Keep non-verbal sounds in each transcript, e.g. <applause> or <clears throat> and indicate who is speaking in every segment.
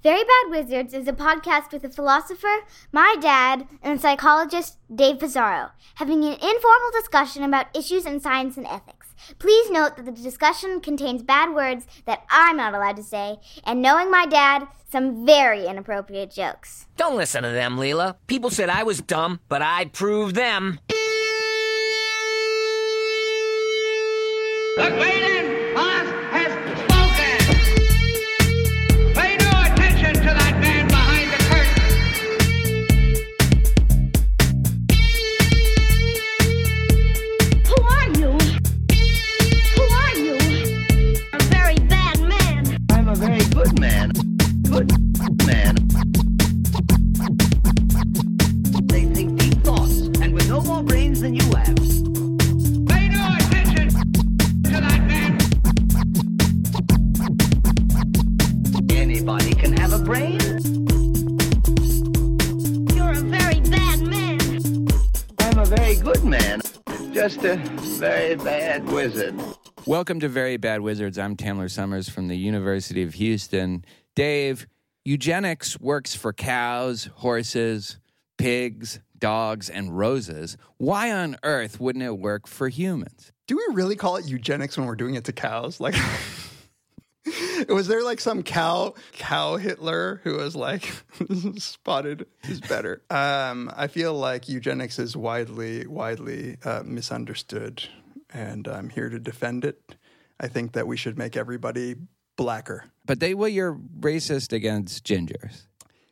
Speaker 1: Very Bad Wizards is a podcast with a philosopher, my dad, and psychologist, Dave Pizarro, having an informal discussion about issues in science and ethics. Please note that the discussion contains bad words that I'm not allowed to say, and knowing my dad, some very inappropriate jokes.
Speaker 2: Don't listen to them, Leela. People said I was dumb, but I proved prove them.
Speaker 3: Wizard.
Speaker 4: Welcome to Very Bad Wizards. I'm Tamler Sommers from the University of Houston. Dave, eugenics works for cows, horses, pigs, dogs, and roses. Why on earth wouldn't it work for humans?
Speaker 5: Do we really call it eugenics when we're doing it to cows? Like, <laughs> was there like some cow cow Hitler who was like <laughs> spotted is better? Um, I feel like eugenics is widely widely uh, misunderstood, and I'm here to defend it. I think that we should make everybody blacker.
Speaker 4: But they, well, you're racist against gingers.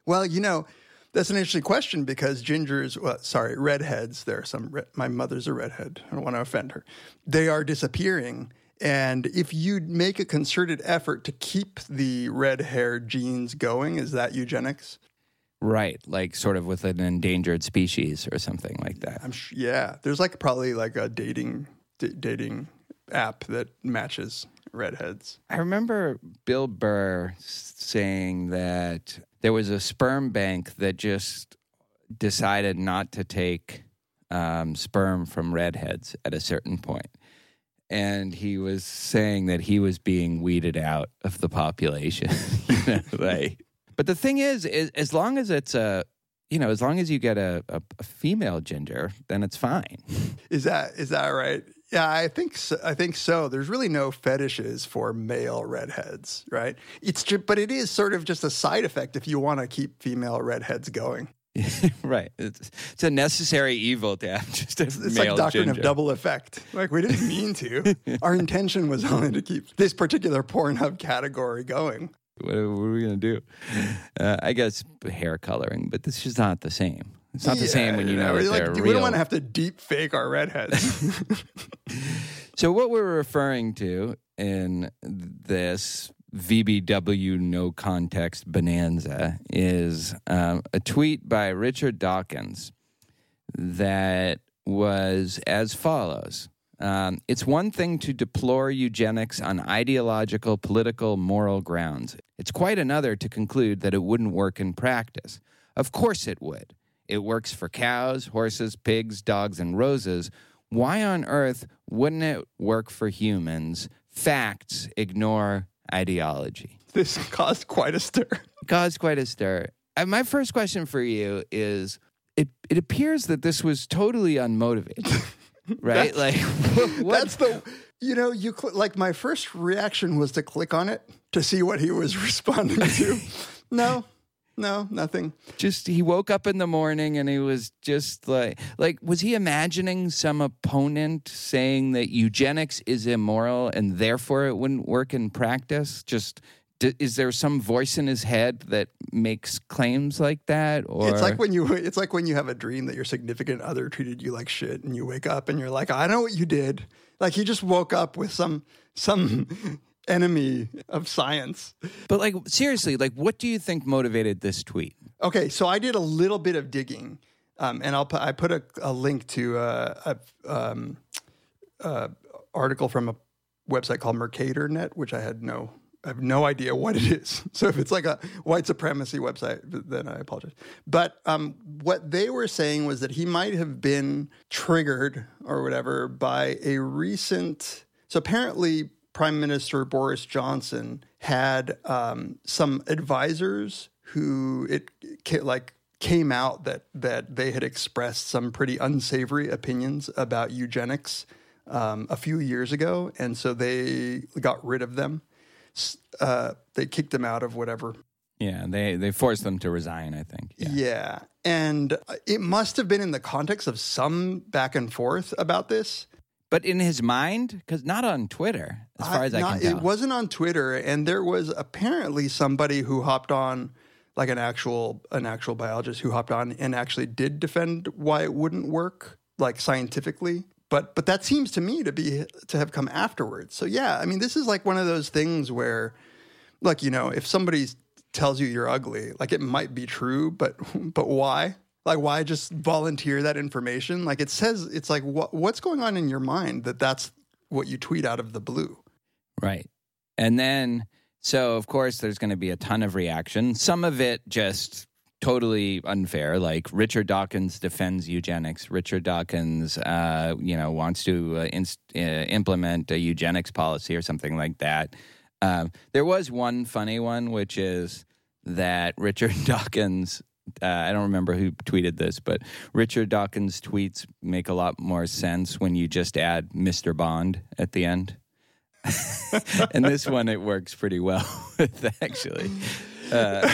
Speaker 5: Well, you know, that's an interesting question because gingers, well, sorry, redheads, there are some, red, my mother's a redhead. I don't want to offend her. They are disappearing. And if you make a concerted effort to keep the red hair genes going, is that eugenics?
Speaker 4: Right, like sort of with an endangered species or something like that.
Speaker 5: I'm sh- yeah. There's like probably like a dating d- dating app that matches redheads.
Speaker 4: I remember Bill Burr saying that there was a sperm bank that just decided not to take um, sperm from redheads at a certain point. And he was saying that he was being weeded out of the population. <laughs> you know, <laughs> like, but the thing is, is, as long as it's a, you know, as long as you get a, a, a female ginger, then it's fine.
Speaker 5: Is that is that right? Yeah, I think so, I think so. There's really no fetishes for male redheads, right? It's ju- but it is sort of just a side effect if you want to keep female redheads going. <laughs>
Speaker 4: right. It's, it's a necessary evil to have just a
Speaker 5: It's
Speaker 4: male
Speaker 5: like doctrine
Speaker 4: ginger.
Speaker 5: of double effect. Like we didn't mean to. <laughs> Our intention was only to keep this particular Pornhub category going.
Speaker 4: What, what are we gonna do? Uh, I guess hair coloring, but this is not the same. It's not the same when you know,
Speaker 5: we're
Speaker 4: that
Speaker 5: like,
Speaker 4: they're
Speaker 5: we
Speaker 4: real.
Speaker 5: don't want to have to deep fake our redheads. <laughs>
Speaker 4: So what we're referring to in this VBW no context bonanza is um, a tweet by Richard Dawkins that was as follows. Um, it's one thing to deplore eugenics on ideological, political, moral grounds. It's quite another to conclude that it wouldn't work in practice. Of course it would. It works for cows, horses, pigs, dogs, and roses. Why on earth wouldn't it work for humans? Facts ignore ideology. <laughs>
Speaker 5: this caused quite a stir.
Speaker 4: Caused quite a stir. Uh, my first question for you is it, it appears that this was totally unmotivated, <laughs> right? like, <laughs> what,
Speaker 5: That's the you know you cl- like my first reaction was to click on it to see what he was responding to. no, no, nothing.
Speaker 4: just he woke up in the morning and he was just like like was he imagining some opponent saying that eugenics is immoral and therefore it wouldn't work in practice just is there some voice in his head that makes claims like that or
Speaker 5: It's like when you it's like when you have a dream that your significant other treated you like shit and you wake up and you're like, I know what you did. Like he just woke up with some some enemy of science.
Speaker 4: but like seriously like what do you think motivated this tweet
Speaker 5: Okay, so I did a little bit of digging, um, and I'll put I put a, a link to uh, a um, uh, article from a website called Mercator.net, which I had no I have no idea what it is. <laughs> So if it's like a white supremacy website, then I apologize. But um, what they were saying was that he might have been triggered or whatever by a recent. So apparently, Prime Minister Boris Johnson had um, some advisors who it like came out that that they had expressed some pretty unsavory opinions about eugenics um, a few years ago, and so they got rid of them. Uh, they kicked them out of whatever
Speaker 4: Yeah, they they forced them to resign. I think. Yeah.
Speaker 5: yeah. And it must have been in the context of some back and forth about this.
Speaker 4: But in his mind, because not on Twitter, as far as I
Speaker 5: not-
Speaker 4: can tell.
Speaker 5: It wasn't on Twitter, and there was apparently somebody who hopped on, like an actual an actual biologist who hopped on and actually did defend why it wouldn't work, like scientifically. But but that seems to me to be to have come afterwards. So yeah, I mean, this is like one of those things where, like you know, if somebody tells you you're ugly, like it might be true, but but why? Like why just volunteer that information? Like it says, it's like what what's going on in your mind that that's what you tweet out of the blue.
Speaker 4: Right. And then, so of course, there's going to be a ton of reaction. Some of it just totally unfair. Like Richard Dawkins defends eugenics. Richard Dawkins, uh, you know, wants to uh, uh, implement a eugenics policy or something like that. Um, there was one funny one, which is that Richard <laughs> Dawkins. Uh, I don't remember who tweeted this, but Richard Dawkins' tweets make a lot more sense when you just add Mr. Bond at the end <laughs> and this one it works pretty well <laughs> with actually. <laughs>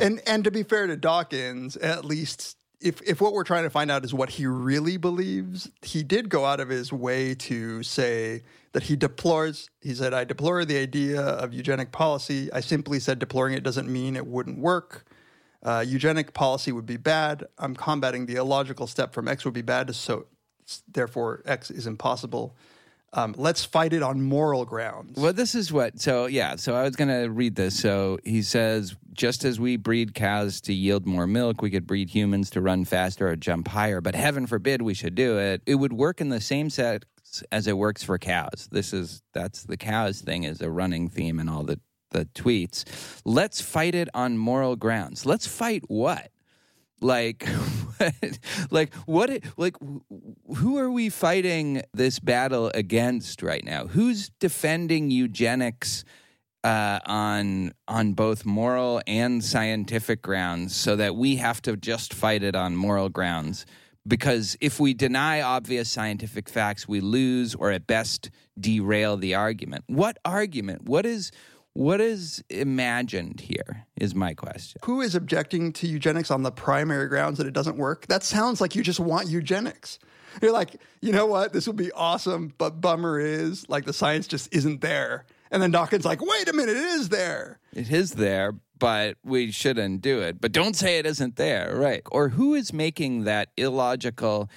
Speaker 5: And and to be fair to Dawkins, at least if if what we're trying to find out is what he really believes, he did go out of his way to say that he deplores. He said, "I deplore the idea of eugenic policy. I simply said deploring it doesn't mean it wouldn't work. Uh, eugenic policy would be bad. I'm combating the illogical step from X would be bad, so therefore X is impossible." Um, let's fight it on moral grounds.
Speaker 4: Well, this is what. So yeah. So I was going to read this. So he says, just as we breed cows to yield more milk, we could breed humans to run faster or jump higher. But heaven forbid we should do it. It would work in the same sex as it works for cows. This is that's the cows thing is a running theme in all the the tweets. Let's fight it on moral grounds. Let's fight what? like <laughs> like what like who are we fighting this battle against right now who's defending eugenics uh, on on both moral and scientific grounds so that we have to just fight it on moral grounds because if we deny obvious scientific facts we lose or at best derail the argument what argument what is what is imagined here is my question
Speaker 5: who is objecting to eugenics on the primary grounds that it doesn't work? That sounds like you just want eugenics. You're like, you know what? This would be awesome, but bummer is like the science just isn't there. And then Dawkins like, wait a minute, it is there.
Speaker 4: It is there, but we shouldn't do it. But don't say it isn't there, right? Or who is making that illogical?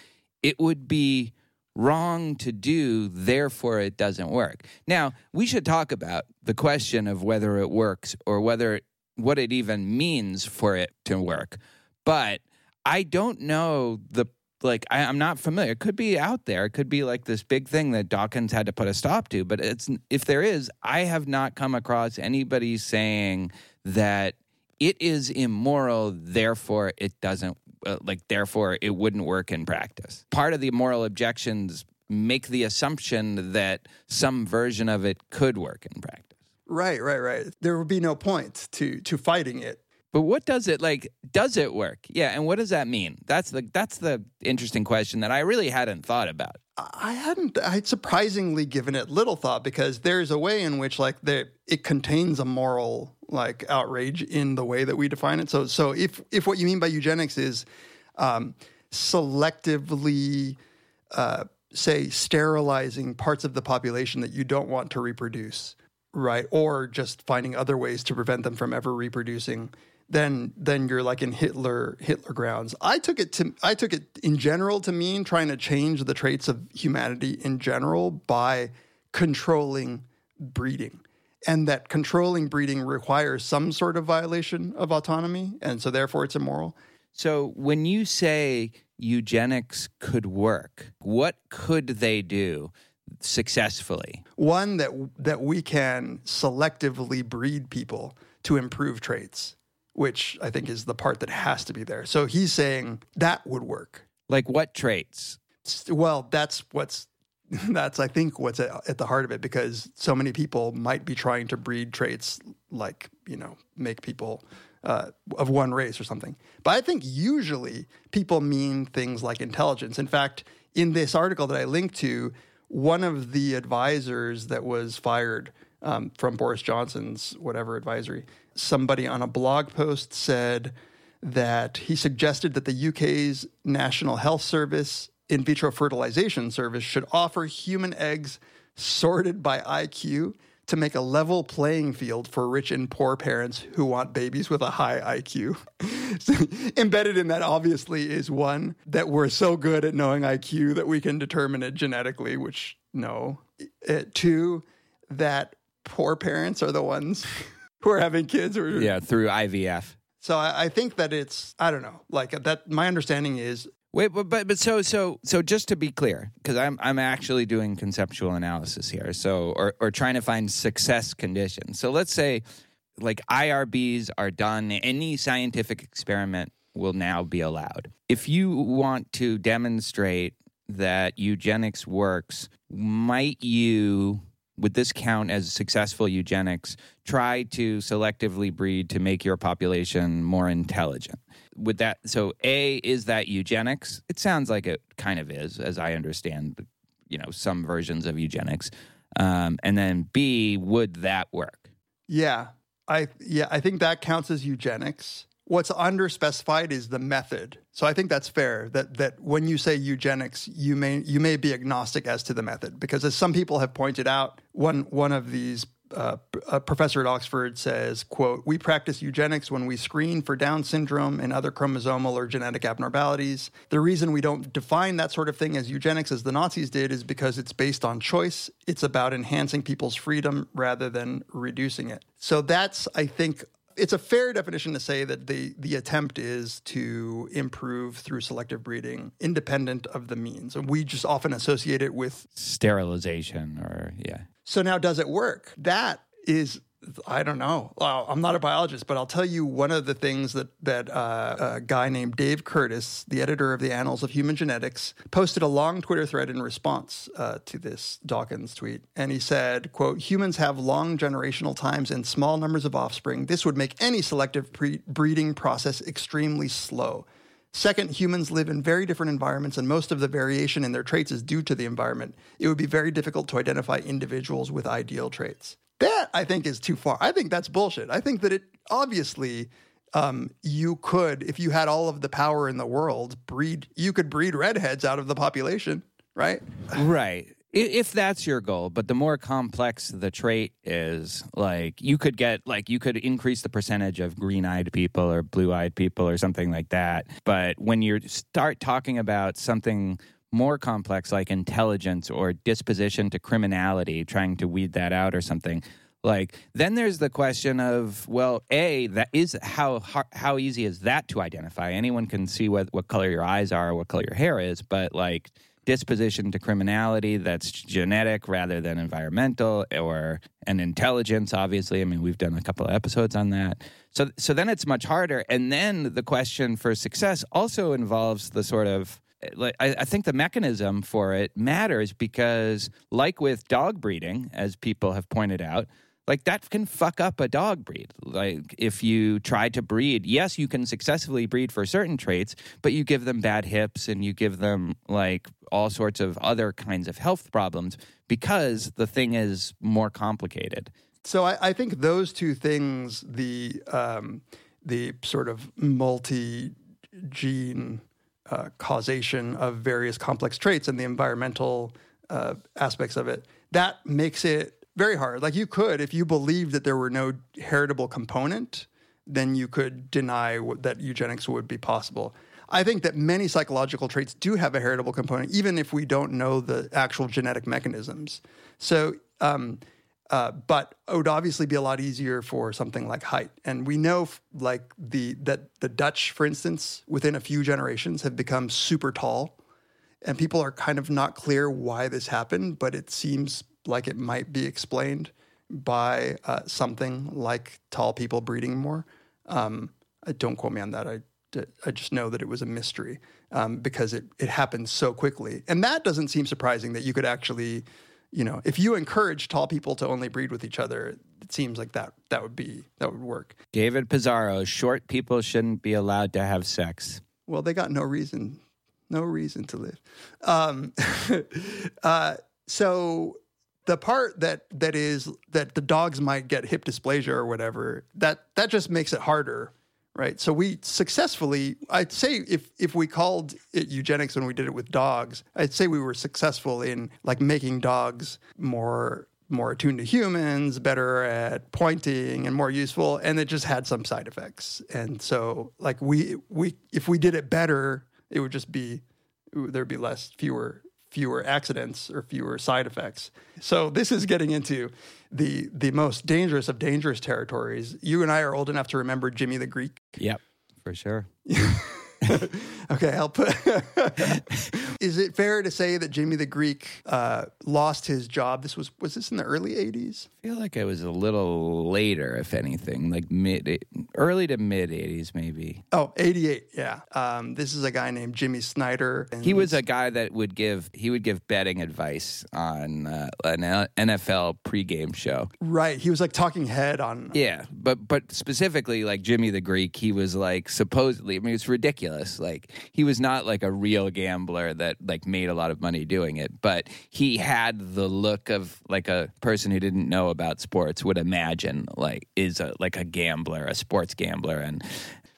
Speaker 4: It would be wrong to do, therefore it doesn't work. Now, we should talk about the question of whether it works or whether what it even means for it to work. But I don't know the like I, I'm not familiar. It could be out there. It could be like this big thing that Dawkins had to put a stop to. But it's if there is, I have not come across anybody saying that it is immoral. Therefore, it doesn't uh, like. Therefore, it wouldn't work in practice. Part of the moral objections make the assumption that some version of it could work in practice.
Speaker 5: Right, right, right. There would be no point to to fighting it.
Speaker 4: But what does it like? Does it work? Yeah, and what does that mean? That's the that's the interesting question that I really hadn't thought about.
Speaker 5: I hadn't. I'd surprisingly given it little thought because there's a way in which like there it contains a moral like outrage in the way that we define it. So so if if what you mean by eugenics is um, selectively uh, say sterilizing parts of the population that you don't want to reproduce, right, or just finding other ways to prevent them from ever reproducing then then you're like in Hitler Hitler grounds. I took it to I took it in general to mean trying to change the traits of humanity in general by controlling breeding. And that controlling breeding requires some sort of violation of autonomy, and so therefore it's immoral.
Speaker 4: So when you say eugenics could work, what could they do successfully?
Speaker 5: One that that we can selectively breed people to improve traits, which I think is the part that has to be there. So he's saying that would work.
Speaker 4: Like what traits?
Speaker 5: Well, that's what's <laughs> that's I think what's at, at the heart of it because so many people might be trying to breed traits like you know make people uh, of one race or something. But I think usually people mean things like intelligence. In fact, in this article that I linked to, one of the advisors that was fired um, from Boris Johnson's whatever advisory, somebody on a blog post said that he suggested that the UK's National Health Service in vitro fertilization service should offer human eggs sorted by IQ to make a level playing field for rich and poor parents who want babies with a high IQ. <laughs> so, embedded in that, obviously, is one that we're so good at knowing IQ that we can determine it genetically, which no. Uh, two, that poor parents are the ones who are having kids. Or,
Speaker 4: Yeah, through IVF.
Speaker 5: So I, I think that it's, I don't know, like uh, that, my understanding is
Speaker 4: Wait, but but, but so so so just to be clear, because I'm I'm actually doing conceptual analysis here, so or or trying to find success conditions. So let's say like IRBs are done, any scientific experiment will now be allowed. If you want to demonstrate that eugenics works, might you would this count as successful eugenics? Try to selectively breed to make your population more intelligent. Would that so A is that eugenics? It sounds like it kind of is, as I understand, you know, some versions of eugenics. Um, and then B, would that work?
Speaker 5: Yeah, I yeah, I think that counts as eugenics. What's underspecified is the method. So I think that's fair that that when you say eugenics, you may you may be agnostic as to the method because as some people have pointed out, one one of these uh, a professor at Oxford says, "quote We practice eugenics when we screen for Down syndrome and other chromosomal or genetic abnormalities. The reason we don't define that sort of thing as eugenics as the Nazis did is because it's based on choice. It's about enhancing people's freedom rather than reducing it. So that's, I think." It's a fair definition to say that the the attempt is to improve through selective breeding, independent of the means. And we just often associate it with
Speaker 4: Sterilization or yeah.
Speaker 5: so now, does it work? That is, I don't know. Well, I'm not a biologist, but I'll tell you one of the things that that uh, a guy named Dave Curtis, the editor of the Annals of Human Genetics, posted a long Twitter thread in response uh, to this Dawkins tweet, and he said, "quote Humans have long generational times and small numbers of offspring. This would make any selective pre- breeding process extremely slow." Second, humans live in very different environments, and most of the variation in their traits is due to the environment. It would be very difficult to identify individuals with ideal traits. That, I think, is too far. I think that's bullshit. I think that it obviously um, you could, if you had all of the power in the world, breed, you could breed redheads out of the population, right?
Speaker 4: Right. If that's your goal, but the more complex the trait is, like you could get, like you could increase the percentage of green eyed people or blue eyed people or something like that. But when you start talking about something more complex like intelligence or disposition to criminality, trying to weed that out or something, like then there's the question of well, a that is how how, easy is that to identify? Anyone can see what what color your eyes are, what color your hair is, but like disposition to criminality that's genetic rather than environmental or an intelligence obviously. I mean we've done a couple of episodes on that. So so then it's much harder. And then the question for success also involves the sort of like I, I think the mechanism for it matters because like with dog breeding as people have pointed out like that can fuck up a dog breed. Like if you try to breed, yes, you can successfully breed for certain traits, but you give them bad hips and you give them like all sorts of other kinds of health problems because the thing is more complicated.
Speaker 5: So I, I think those two things, the um, the sort of multi-gene uh, causation of various complex traits and the environmental uh, aspects of it, that makes it very hard. Like you could, if you believed that there were no heritable component, then you could deny that eugenics would be possible. I think that many psychological traits do have a heritable component, even if we don't know the actual genetic mechanisms. So, um, uh, but it would obviously be a lot easier for something like height. And we know, like the that the Dutch, for instance, within a few generations have become super tall, and people are kind of not clear why this happened, but it seems like it might be explained by uh, something like tall people breeding more. Um, uh, don't quote me on that. I I just know that it was a mystery um, because it it happened so quickly, and that doesn't seem surprising that you could actually, you know, if you encourage tall people to only breed with each other, it seems like that that would be that would work.
Speaker 4: David Pizarro, short people shouldn't be allowed to have sex.
Speaker 5: Well, they got no reason, no reason to live. Um, <laughs> uh, so the part that that is that the dogs might get hip dysplasia or whatever that that just makes it harder right so we successfully i'd say if if we called it eugenics when we did it with dogs i'd say we were successful in like making dogs more more attuned to humans better at pointing and more useful and it just had some side effects and so like we we if we did it better it would just be there'd be less fewer fewer accidents or fewer side effects. So this is getting into the the most dangerous of dangerous territories. You and I are old enough to remember Jimmy the Greek.
Speaker 4: Yep, for sure. <laughs> <laughs>
Speaker 5: okay, I'll put. <laughs> is it fair to say that Jimmy the Greek uh, lost his job? This was was this in the early '80s?
Speaker 4: I feel like it was a little later, if anything, like mid, early to mid '80s, maybe.
Speaker 5: Oh, 88, yeah. Um, this is a guy named Jimmy Snyder.
Speaker 4: He was a guy that would give he would give betting advice on uh, an NFL pregame show.
Speaker 5: right. He was like talking head on.
Speaker 4: Yeah, but but specifically like Jimmy the Greek, he was like supposedly. I mean, it's ridiculous. Like he was not like a real gambler that like made a lot of money doing it, but he had the look of like a person who didn't know about sports would imagine like is a like a gambler, a sports gambler, and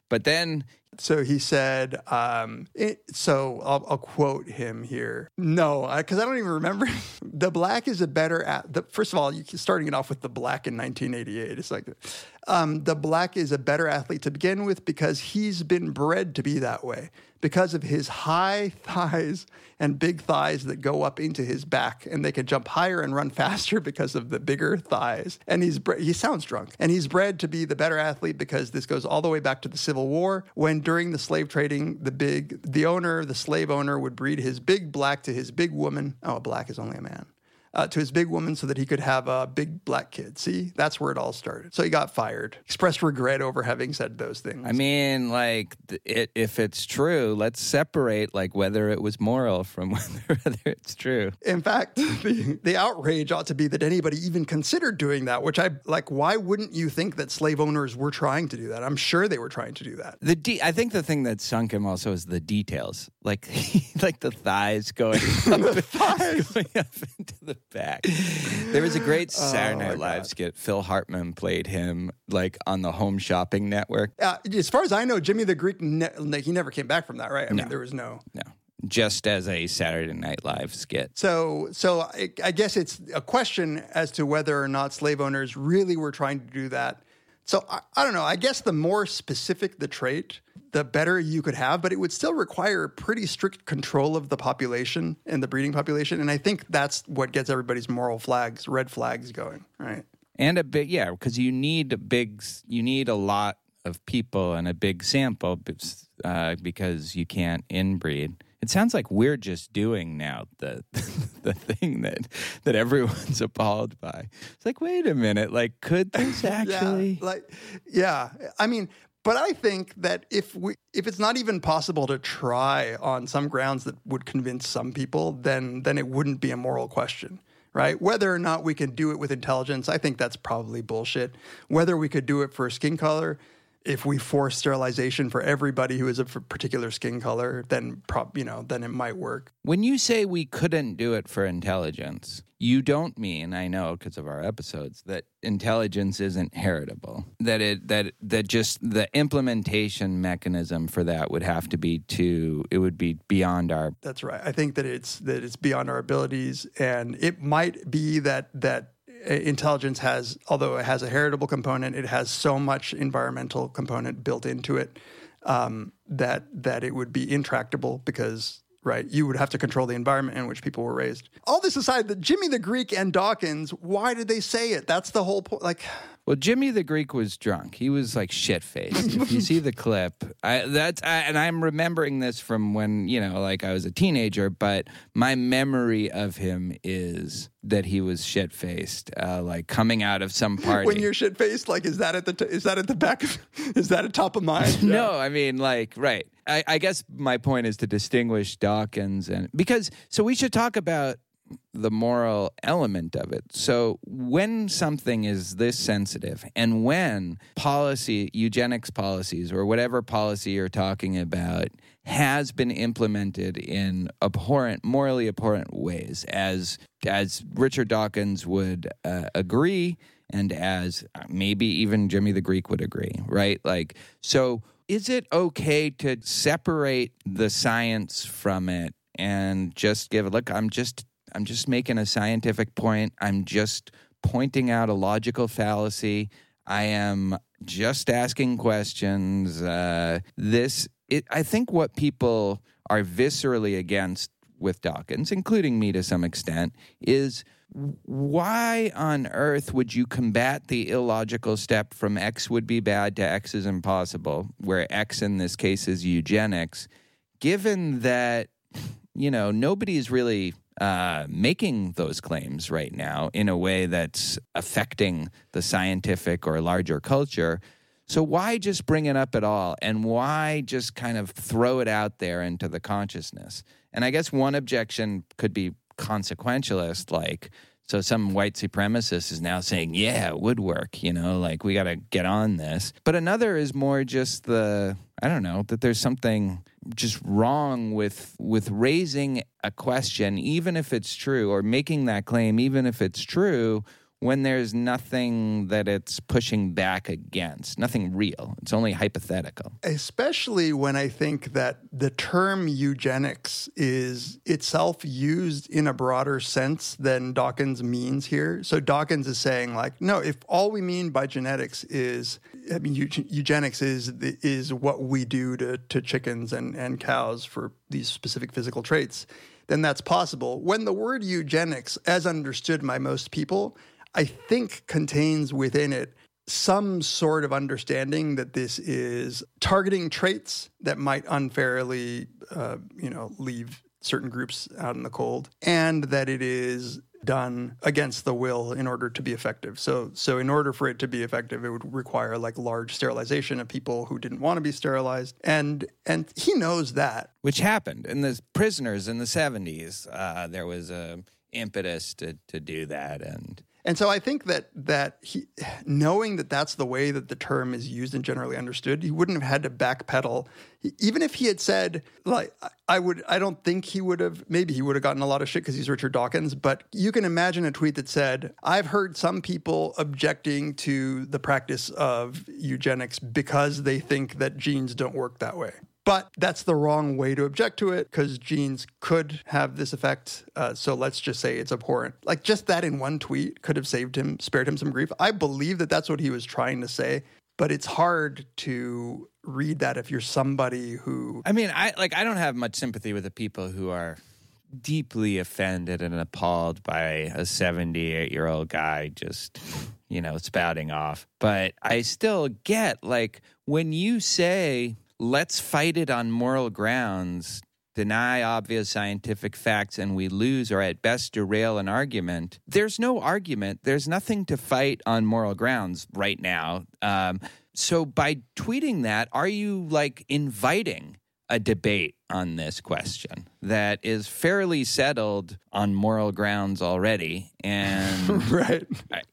Speaker 4: but then
Speaker 5: So he said, um, it, so I'll, I'll quote him here. No, because I, don't even remember. <laughs> the black is a better, at, the, first of all, you starting it off with the black in 1988. It's like, um, the black is a better athlete to begin with because he's been bred to be that way because of his high <laughs> thighs and big thighs that go up into his back and they can jump higher and run <laughs> faster because of the bigger thighs. And he's bre- he sounds drunk and he's bred to be the better athlete because this goes all the way back to the civil war when during the slave trading the big the owner the slave owner would breed his big black to his big woman. Oh a black is only a man uh, to his big woman so that he could have a big black kid. See, that's where it all started. So he got fired, expressed regret over having said those things.
Speaker 4: I mean, like, it, if it's true, let's separate like whether it was moral from whether, <laughs> whether it's true.
Speaker 5: In fact, <laughs> the, the outrage ought to be that anybody even considered doing that, which I like. Why wouldn't you think that slave owners were trying to do that? I'm sure they were trying to do that.
Speaker 4: The de- I think the thing that sunk him also is the details, like <laughs> like the thighs going up, going up into the back. There was a great <laughs> Saturday Night Live skit. Phil Hartman played him like on the Home Shopping Network.
Speaker 5: Uh, as far as I know, Jimmy the Greek, ne- like, he never came back from that, right? I
Speaker 4: No.
Speaker 5: mean, there was no.
Speaker 4: No, just as a Saturday Night Live skit.
Speaker 5: So, so I, I guess it's a question as to whether or not slave owners really were trying to do that. So I, I don't know. I guess the more specific the trait, the better you could have, but it would still require pretty strict control of the population and the breeding population. And I think that's what gets everybody's moral flags, red flags going, right?
Speaker 4: and a bit, yeah because you need a big you need a lot of people and a big sample uh, because you can't inbreed it sounds like we're just doing now the <laughs> the thing that that everyone's <laughs> appalled by it's like wait a minute like could <laughs> this actually
Speaker 5: Yeah, like yeah. I mean, but I think that if we if it's not even possible to try on some grounds that would convince some people, then then it wouldn't be a moral question. Right? Whether or not we can do it with intelligence, I think that's probably bullshit. Whether we could do it for skin color, if we force sterilization for everybody who is a particular skin color, then prob you know, then it might work.
Speaker 4: when you say we couldn't do it for intelligence you don't mean i know because of our episodes that intelligence isn't heritable that it that that just the implementation mechanism for that would have to be too it would be beyond our
Speaker 5: That's right. I think that it's that it's beyond our abilities, and it might be that that intelligence has, although it has a heritable component, it has so much environmental component built into it um, that that it would be intractable because. Right, you would have to control the environment in which people were raised. All this aside, the Jimmy the Greek and Dawkins, why did they say it? That's the whole point. Like,
Speaker 4: Well, Jimmy the Greek was drunk. He was like shit faced. if you see the <laughs> clip, I, that's I, and I'm remembering this from when you know, like I was a teenager. But my memory of him is that he was shit faced, uh, like coming out of some <laughs> party.
Speaker 5: When you're shit faced, like is that at the t- is that at the back of <laughs> is that at top of mind?
Speaker 4: No, I mean like right. I, I guess my point is to distinguish Dawkins and because so we should talk about the moral element of it. So when something is this sensitive and when policy eugenics policies or whatever policy you're talking about has been implemented in abhorrent morally abhorrent ways as as Richard Dawkins would uh, agree and as maybe even Jimmy the Greek would agree, right? Like so is it okay to separate the science from it and just give it look i'm just i'm just making a scientific point. I'm just pointing out a logical fallacy. I am just asking questions. Uh, this it, i think what people are viscerally against with dawkins including me to some extent is why on earth would you combat the illogical step from X would be bad to X is impossible, where X in this case is eugenics, given that, you know, nobody's really uh, making those claims right now in a way that's affecting the scientific or larger culture. So why just bring it up at all? And why just kind of throw it out there into the consciousness? And I guess one objection could be consequentialist, like, so some white supremacist is now saying, yeah, it would work, you know, like we got to get on this. But another is more just the, I don't know, that there's something just wrong with with raising a question even if it's true or making that claim even if it's true when there's nothing that it's pushing back against, nothing real. It's only hypothetical.
Speaker 5: Especially when I think that the term eugenics is itself used in a broader sense than Dawkins means here. So Dawkins is saying like, no, if all we mean by genetics is, I mean, eugenics is is what we do to to chickens and and cows for these specific physical traits. Then that's possible. When the word eugenics, as understood by most people, I think contains within it some sort of understanding that this is targeting traits that might unfairly, uh, you know, leave certain groups out in the cold, and that it is done against the will in order to be effective. So, so in order for it to be effective, it would require like large sterilization of people who didn't want to be sterilized, and and he knows that,
Speaker 4: which happened in the prisoners in the seventies. Uh, there was a impetus to to do that, and
Speaker 5: and so I think that that he, knowing that that's the way that the term is used and generally understood, he wouldn't have had to backpedal. Even if he had said, like, I would, I don't think he would have. Maybe he would have gotten a lot of shit because he's Richard Dawkins. But you can imagine a tweet that said, "I've heard some people objecting to the practice of eugenics because they think that genes don't work that way." But that's the wrong way to object to it because genes could have this effect. Uh, so let's just say it's abhorrent. Like just that in one tweet could have saved him, spared him some grief. I believe that that's what he was trying to say. But it's hard to read that if you're somebody who.
Speaker 4: I mean, I like. I don't have much sympathy with the people who are deeply offended and appalled by a 78 year old guy just, you know, spouting off. But I still get like when you say let's fight it on moral grounds, deny obvious scientific facts, and we lose or at best derail an argument. There's no argument. There's nothing to fight on moral grounds right now. Um, so by tweeting that, are you like inviting a debate on this question that is fairly settled on moral grounds already and <laughs>
Speaker 5: right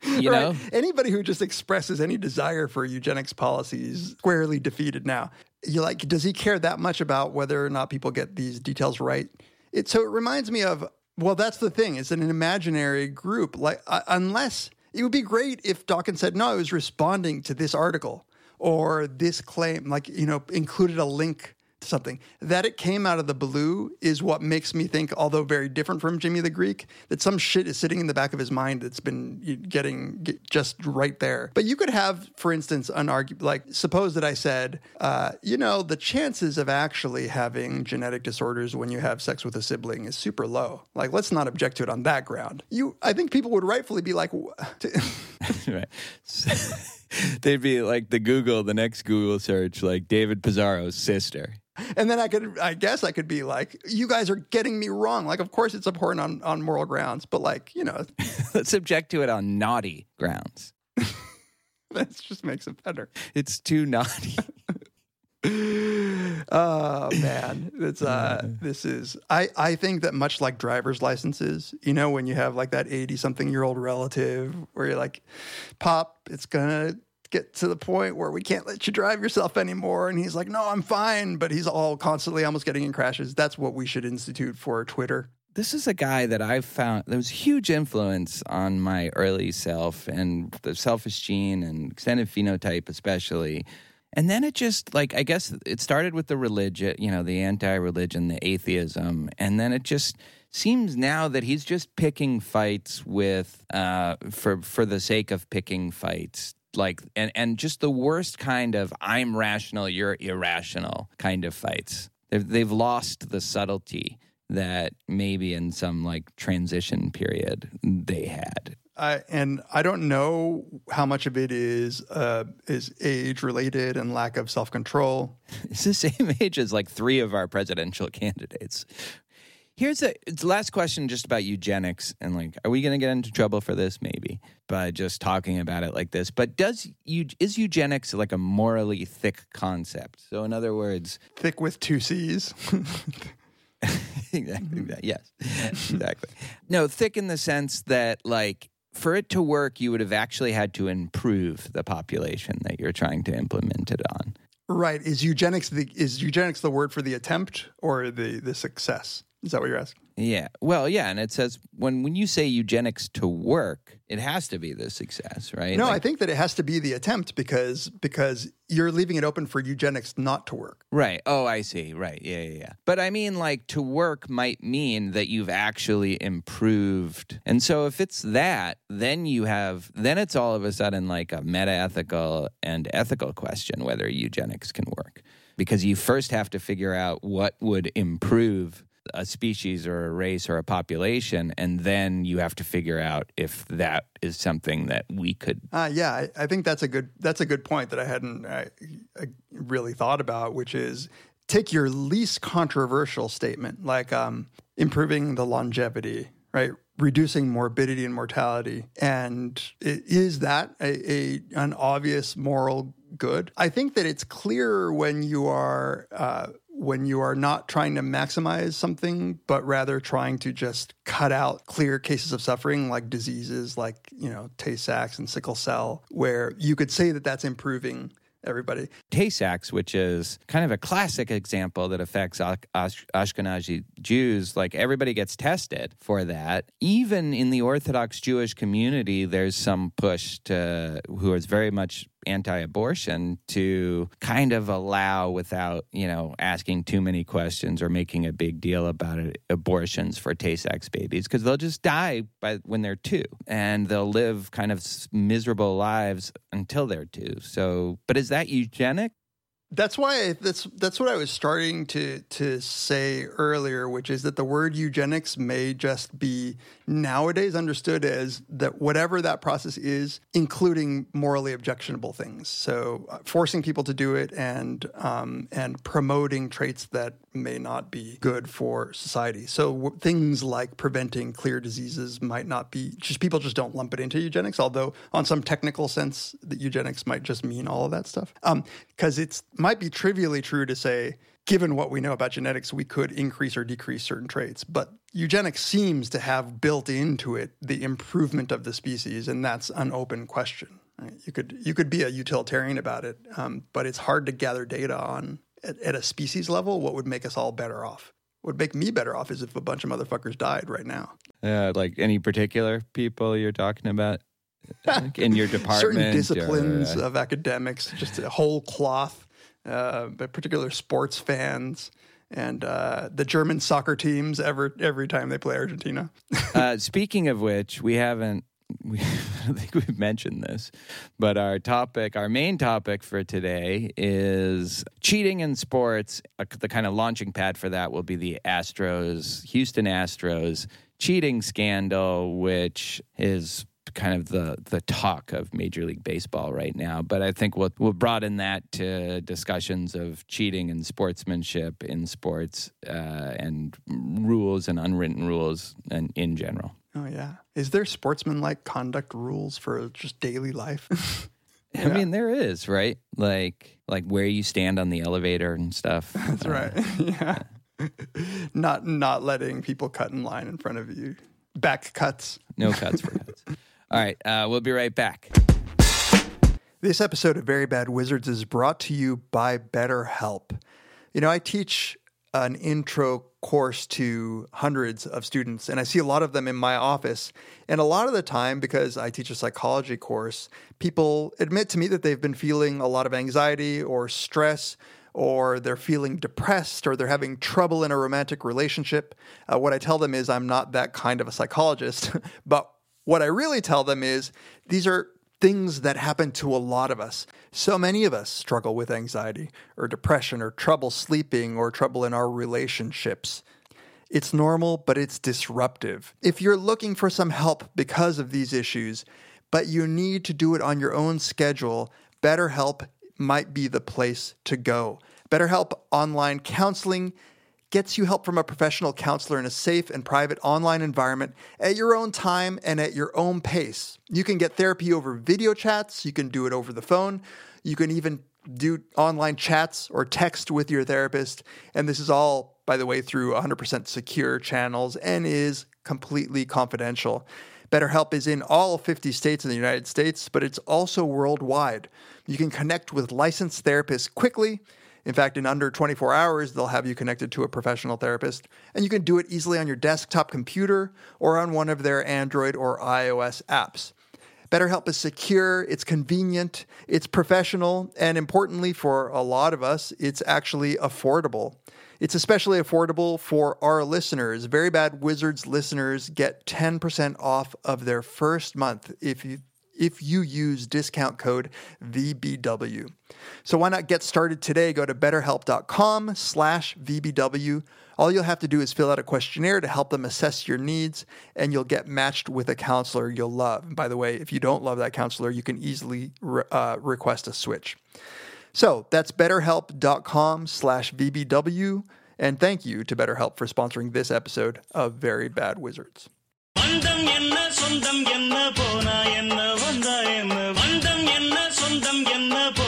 Speaker 4: you know
Speaker 5: right. anybody who just expresses any desire for eugenics policies squarely defeated now you like does he care that much about whether or not people get these details right? It so it reminds me of well that's the thing it's an imaginary group like uh, unless it would be great if dawkins said no i was responding to this article or this claim like you know included a link something. That it came out of the blue is what makes me think, although very different from Jimmy the Greek, that some shit is sitting in the back of his mind that's been getting get just right there. But you could have, for instance, an argument like suppose that I said, uh, you know, the chances of actually having genetic disorders when you have sex with a sibling is super low. Like, let's not object to it on that ground. You, I think people would rightfully be like. <laughs> <laughs>
Speaker 4: They'd be like the Google, the next Google search, like David Pizarro's sister.
Speaker 5: And then I could, I guess I could be like, you guys are getting me wrong. Like, of course it's important on, on moral grounds, but like, you know, <laughs>
Speaker 4: Let's object to it on naughty grounds. <laughs>
Speaker 5: that just makes it better.
Speaker 4: It's too naughty. <laughs>
Speaker 5: Oh man, it's uh, this is. I I think that much like driver's licenses, you know, when you have like that eighty something year old relative where you're like, "Pop, it's gonna." Get to the point where we can't let you drive yourself anymore. And he's like, no, I'm fine. But he's all constantly almost getting in crashes. That's what we should institute for Twitter.
Speaker 4: this is a guy that I've found that was huge influence on my early self and the selfish gene and extended phenotype especially. And then it just like I guess it started with the religion, you know, the anti-religion, the atheism, and then it just seems now that he's just picking fights with uh for for the sake of picking fights. Like and and just the worst kind of I'm rational, you're irrational kind of fights. They've they've lost the subtlety that maybe in some like transition period they had.
Speaker 5: I, and I don't know how much of it is uh, is age related and lack of self control. <laughs>
Speaker 4: It's the same age as like three of our presidential candidates. Here's a it's the last question just about eugenics and like are we going to get into trouble for this maybe by just talking about it like this but does you is eugenics like a morally thick concept so in other words
Speaker 5: Thick with two C's. <laughs>
Speaker 4: exactly mm-hmm. that. Yes, exactly. No, thick in the sense that, like, for it to work, you would have actually had to improve the population that you're trying to implement it on.
Speaker 5: right. Is eugenics the is eugenics the word for the attempt or the the success? Is that what you're asking?
Speaker 4: Yeah. Well, yeah, and it says when when you say eugenics to work, it has to be the success, right?
Speaker 5: No,
Speaker 4: Like-
Speaker 5: I think that it has to be the attempt because because you're leaving it open for eugenics not to work.
Speaker 4: Right. Oh, I see. Right. Yeah, yeah, yeah. But I mean, like, to work might mean that you've actually improved. And so if it's that, then you have, then it's all of a sudden like a meta ethical and ethical question whether eugenics can work. Because you first have to figure out what would improve a species or a race or a population. And then you have to figure out if that is something that we could
Speaker 5: Uh, yeah, I, I think that's a good that's a good point that I hadn't uh, uh, really thought about, which is take your least controversial statement, like um, improving the longevity, right? Reducing morbidity and mortality, and i- is that a, a an obvious moral good? I think that it's clearer when you are. Uh, when you are not trying to maximize something, but rather trying to just cut out clear cases of suffering like diseases like, you know, Tay Sachs and sickle cell, where you could say that that's improving everybody.
Speaker 4: Tay Sachs, which is kind of a classic example that affects Ash- Ash- Ashkenazi Jews. Like everybody gets tested for that. Even in the Orthodox Jewish community, there's some push to who is very much anti-abortion to kind of allow without you know asking too many questions or making a big deal about it abortions for Tay-Sachs babies because they'll just die by when they're two and they'll live kind of miserable lives until they're two. So but is that eugenic
Speaker 5: That's why that's that's what I was starting to to say earlier, which is that the word eugenics may just be nowadays understood as that whatever that process is, including morally objectionable things. So uh, forcing people to do it and um, and promoting traits that may not be good for society. So w- things like preventing clear diseases might not be just people just don't lump it into eugenics. Although on some technical sense, that eugenics might just mean all of that stuff. Because it's might be trivially true to say, given what we know about genetics, we could increase or decrease certain traits. But eugenics seems to have built into it the improvement of the species, and that's an open question. right? You could you could be a utilitarian about it, um, but it's hard to gather data on at, at a species level what would make us all better off. What would make me better off is if a bunch of motherfuckers died right now.
Speaker 4: uh, like any particular people you're talking about in your <laughs> department
Speaker 5: Certain
Speaker 4: or,
Speaker 5: disciplines
Speaker 4: uh,
Speaker 5: of academics, just a whole cloth uh, but particular sports fans and uh, the German soccer teams every every time they play Argentina. <laughs>
Speaker 4: Uh, speaking of which, we haven't. We, <laughs> I think we've mentioned this, but our topic, our main topic for today is cheating in sports. Uh, the kind of launching pad for that will be the Astros, Houston Astros cheating scandal, which is kind of the the talk of Major League Baseball right now. But I think we'll we'll broaden that to discussions of cheating and sportsmanship in sports uh, and rules and unwritten rules and in general.
Speaker 5: Oh yeah, is there sportsmanlike conduct rules for just daily life? <laughs>
Speaker 4: I mean, there is right, like like where you stand on the elevator and stuff. <laughs>
Speaker 5: That's right. <laughs> yeah. not not letting people cut in line in front of you. Back cuts.
Speaker 4: No cuts for cuts. All right, uh, we'll be right back.
Speaker 5: This episode of Very Bad Wizards is brought to you by BetterHelp. You know, I teach an intro course to hundreds of students, and I see a lot of them in my office. And a lot of the time, because I teach a psychology course, people admit to me that they've been feeling a lot of anxiety or stress. Or they're feeling depressed, or they're having trouble in a romantic relationship. Uh, what I tell them is, I'm not that kind of a psychologist. <laughs> but what I really tell them is, these are things that happen to a lot of us. So many of us struggle with anxiety or depression or trouble sleeping or trouble in our relationships. It's normal, but it's disruptive. If you're looking for some help because of these issues, but you need to do it on your own schedule, BetterHelp might be the place to go. BetterHelp Online Counseling gets you help from a professional counselor in a safe and private online environment at your own time and at your own pace. You can get therapy over video chats, you can do it over the phone, you can even do online chats or text with your therapist. And this is all, by the way, through 100% secure channels and is completely confidential. BetterHelp is in all 50 states in the United States, but it's also worldwide. You can connect with licensed therapists quickly. In fact, in under 24 hours, they'll have you connected to a professional therapist, and you can do it easily on your desktop computer or on one of their Android or iOS apps. BetterHelp is secure, it's convenient, it's professional, and importantly for a lot of us, it's actually affordable. It's especially affordable for our listeners. Very Bad Wizards listeners get 10% off of their first month if you if you use discount code VBW. So why not get started today? Go to betterhelp.com slash VBW. All you'll have to do is fill out a questionnaire to help them assess your needs, and you'll get matched with a counselor you'll love. And by the way, if you don't love that counselor, you can easily re- uh, request a switch. So that's betterhelp.com slash VBW. And thank you to BetterHelp for sponsoring this episode of Very Bad Wizards.
Speaker 6: பந்தம் என்ன சொந்தம் என்ன போனா என்ன வந்தா என்ன? பந்தம் என்ன சொந்தம் என்ன என்ன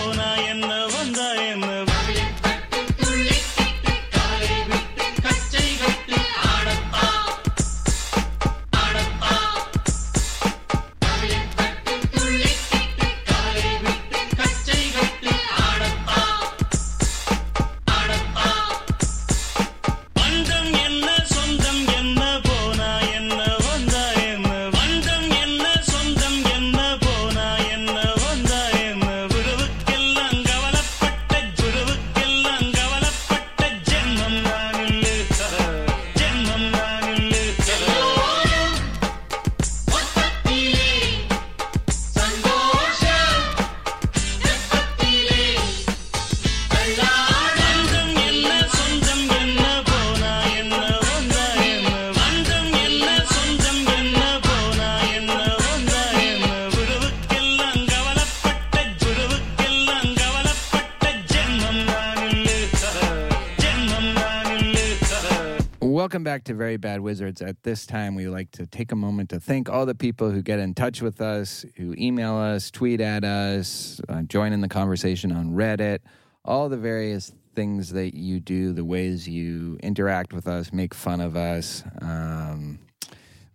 Speaker 4: Very Bad Wizards. At this time, we like to take a moment to thank all the people who get in touch with us, who email us, tweet at us, uh, join in the conversation on Reddit, all the various things that you do, the ways you interact with us, make fun of us. Um,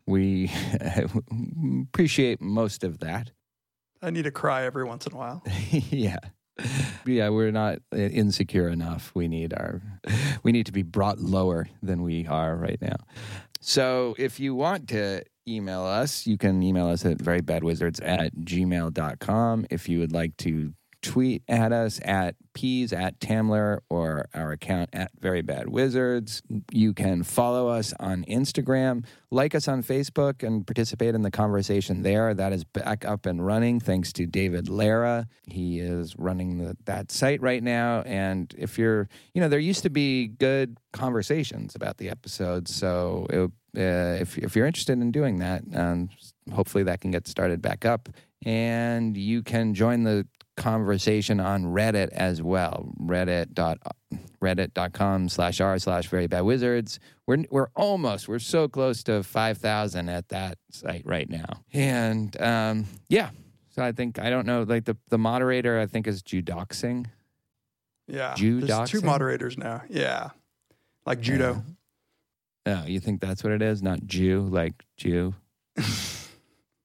Speaker 4: we <laughs> appreciate most of that.
Speaker 5: I need to cry every once in a while. <laughs>
Speaker 4: yeah. <laughs> Yeah, we're not uh, insecure enough. We need our we need to be brought lower than we are right now. So if you want to email us, you can email us at verybadwizards at gmail.com. If you would like to tweet at us at peas at Tamler or our account at Very Bad Wizards. You can follow us on Instagram, like us on Facebook, and participate in the conversation there. That is back up and running thanks to David Lara. He is running the, that site right now. And if you're, you know, there used to be good conversations about the episodes. So it, uh, if, if you're interested in doing that, um, hopefully that can get started back up. And you can join the conversation on Reddit as well. Reddit dot reddit.com slash r slash very bad wizards. We're we're almost we're so close to five thousand at that site right now. And um, yeah. So I think I don't know, like the, the moderator I think is Judoxing.
Speaker 5: Yeah.
Speaker 4: Jew
Speaker 5: There's two moderators now. Yeah. Like judo.
Speaker 4: Oh, you think that's what it is? Not Jew, like Jew. <laughs>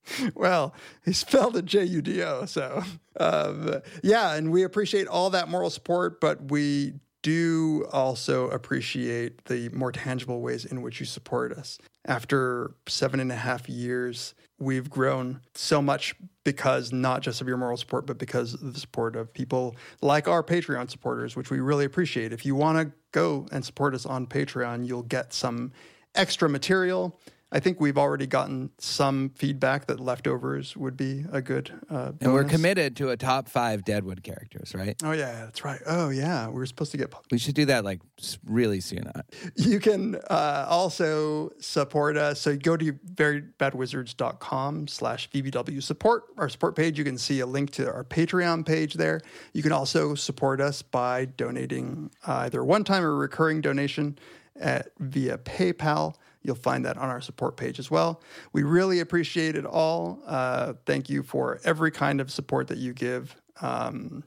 Speaker 4: <laughs>
Speaker 5: well, he spelled it J U D O. So, um, yeah, and we appreciate all that moral support, but we do also appreciate the more tangible ways in which you support us. After seven and a half years, we've grown so much because not just of your moral support, but because of the support of people like our Patreon supporters, which we really appreciate. If you want to go and support us on Patreon, you'll get some extra material. I think we've already gotten some feedback that leftovers would be a good. Uh,
Speaker 4: And we're committed to a top five Deadwood characters, right?
Speaker 5: Oh yeah, that's right. Oh yeah, we are supposed to get.
Speaker 4: We should do that like really soon. Uh,
Speaker 5: You can uh, also support us. So go to verybadwizards.com slash VBW support, our support page. You can see a link to our Patreon page there. You can also support us by donating uh, either one time or recurring donation at, via PayPal. You'll find that on our support page as well. We really appreciate it all. Uh, thank you for every kind of support that you give. Um,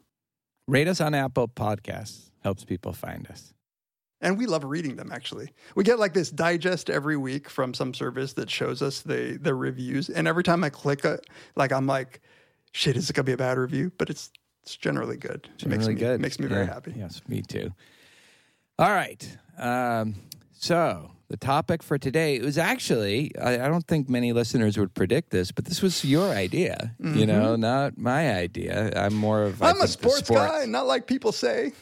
Speaker 4: Rate us on Apple Podcasts. Helps people find us.
Speaker 5: And we love reading them actually. We get like this digest every week from some service that shows us the the reviews. And every time I click it, like I'm like, shit, is it gonna be a bad review? But it's it's generally good. It makes
Speaker 4: really
Speaker 5: me
Speaker 4: good.
Speaker 5: makes me very happy.
Speaker 4: Yes, me too. All right. Um, so the topic for today it was actually I, I don't think many listeners would predict this, but this was your idea. You know, not my idea. I'm more of I
Speaker 5: Mm-hmm. I'm a
Speaker 4: think, the
Speaker 5: sports, guy, not like people say.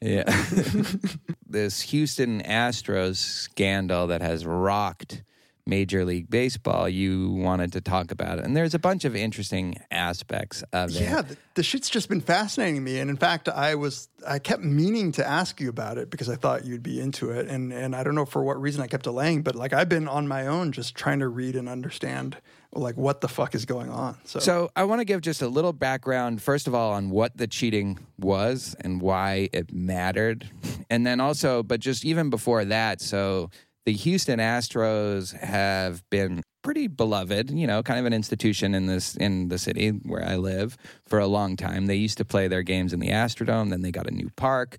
Speaker 4: Yeah. <laughs> this Houston Astros scandal that has rocked Major League Baseball, you wanted to talk about it. And there's a bunch of interesting aspects of it.
Speaker 5: Yeah, the, the shit's just been fascinating me. And in fact, I was I kept meaning to ask you about it because I thought you'd be into it. And and I don't know for what reason I kept delaying, but like I've been on my own just trying to read and understand like what the fuck is going on. So,
Speaker 4: So I want to give just a little background, first of all, on what the cheating was and why it mattered. <laughs> And then also, but just even before that, so the Houston Astros have been pretty beloved, you know, kind of an institution in this in the city where I live for a long time. They used to play their games in the Astrodome, then they got a new park.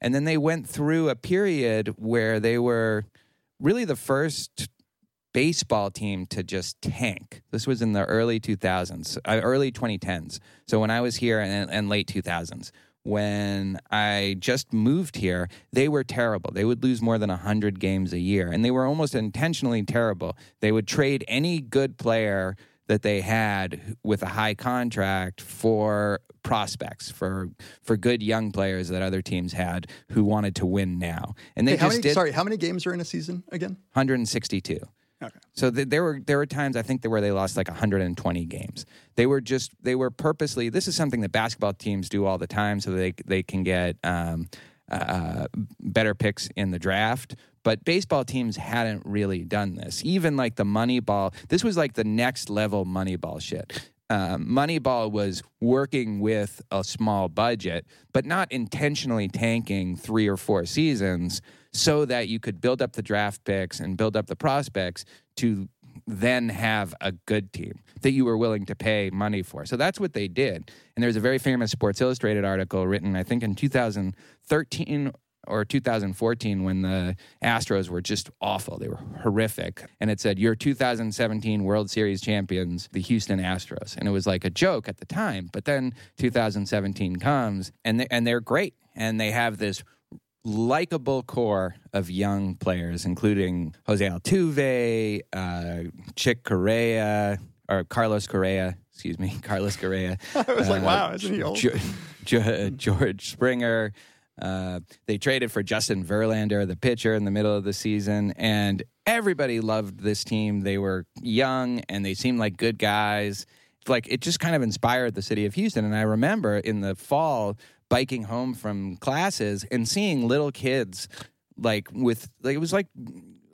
Speaker 4: And then they went through a period where they were really the first baseball team to just tank. This was in the early 2000s, uh, early 2010s. So when I was here and, and late 2000s, when I just moved here, they were terrible. They would lose more than 100 games a year, and they were almost intentionally terrible. They would trade any good player that they had with a high contract for prospects for for good young players that other teams had who wanted to win now. And they
Speaker 5: Hey,
Speaker 4: just
Speaker 5: many,
Speaker 4: did
Speaker 5: sorry, how many games are in a season again?
Speaker 4: 162.
Speaker 5: Okay.
Speaker 4: So th- there were there were times I think there where they lost like 120 games. They were just they were purposely. This is something that basketball teams do all the time, so they they can get um, uh, better picks in the draft. But baseball teams hadn't really done this. Even like the Moneyball, this was like the next level Moneyball shit. Um, Moneyball was working with a small budget, but not intentionally tanking three or four seasons so that you could build up the draft picks and build up the prospects to then have a good team that you were willing to pay money for. So that's what they did. And there's a very famous Sports Illustrated article written, I think, in 2013 or 2014 when the Astros were just awful. They were horrific. And it said, Your 2017 World Series champions, the Houston Astros. And it was like a joke at the time. But then 2017 comes and, they, and they're great. And they have this likable core of young players, including Jose Altuve, uh, Chick Correa, or Carlos Correa. excuse me, <laughs> Carlos Correa. <laughs>
Speaker 5: I was like,
Speaker 4: uh,
Speaker 5: wow, isn't he old?
Speaker 4: Jo- Jo- George Springer. Uh, they traded for Justin Verlander, the pitcher, in the middle of the season, and everybody loved this team. They were young and they seemed like good guys. Like it just kind of inspired the city of Houston. And I remember in the fall biking home from classes and seeing little kids like with like it was like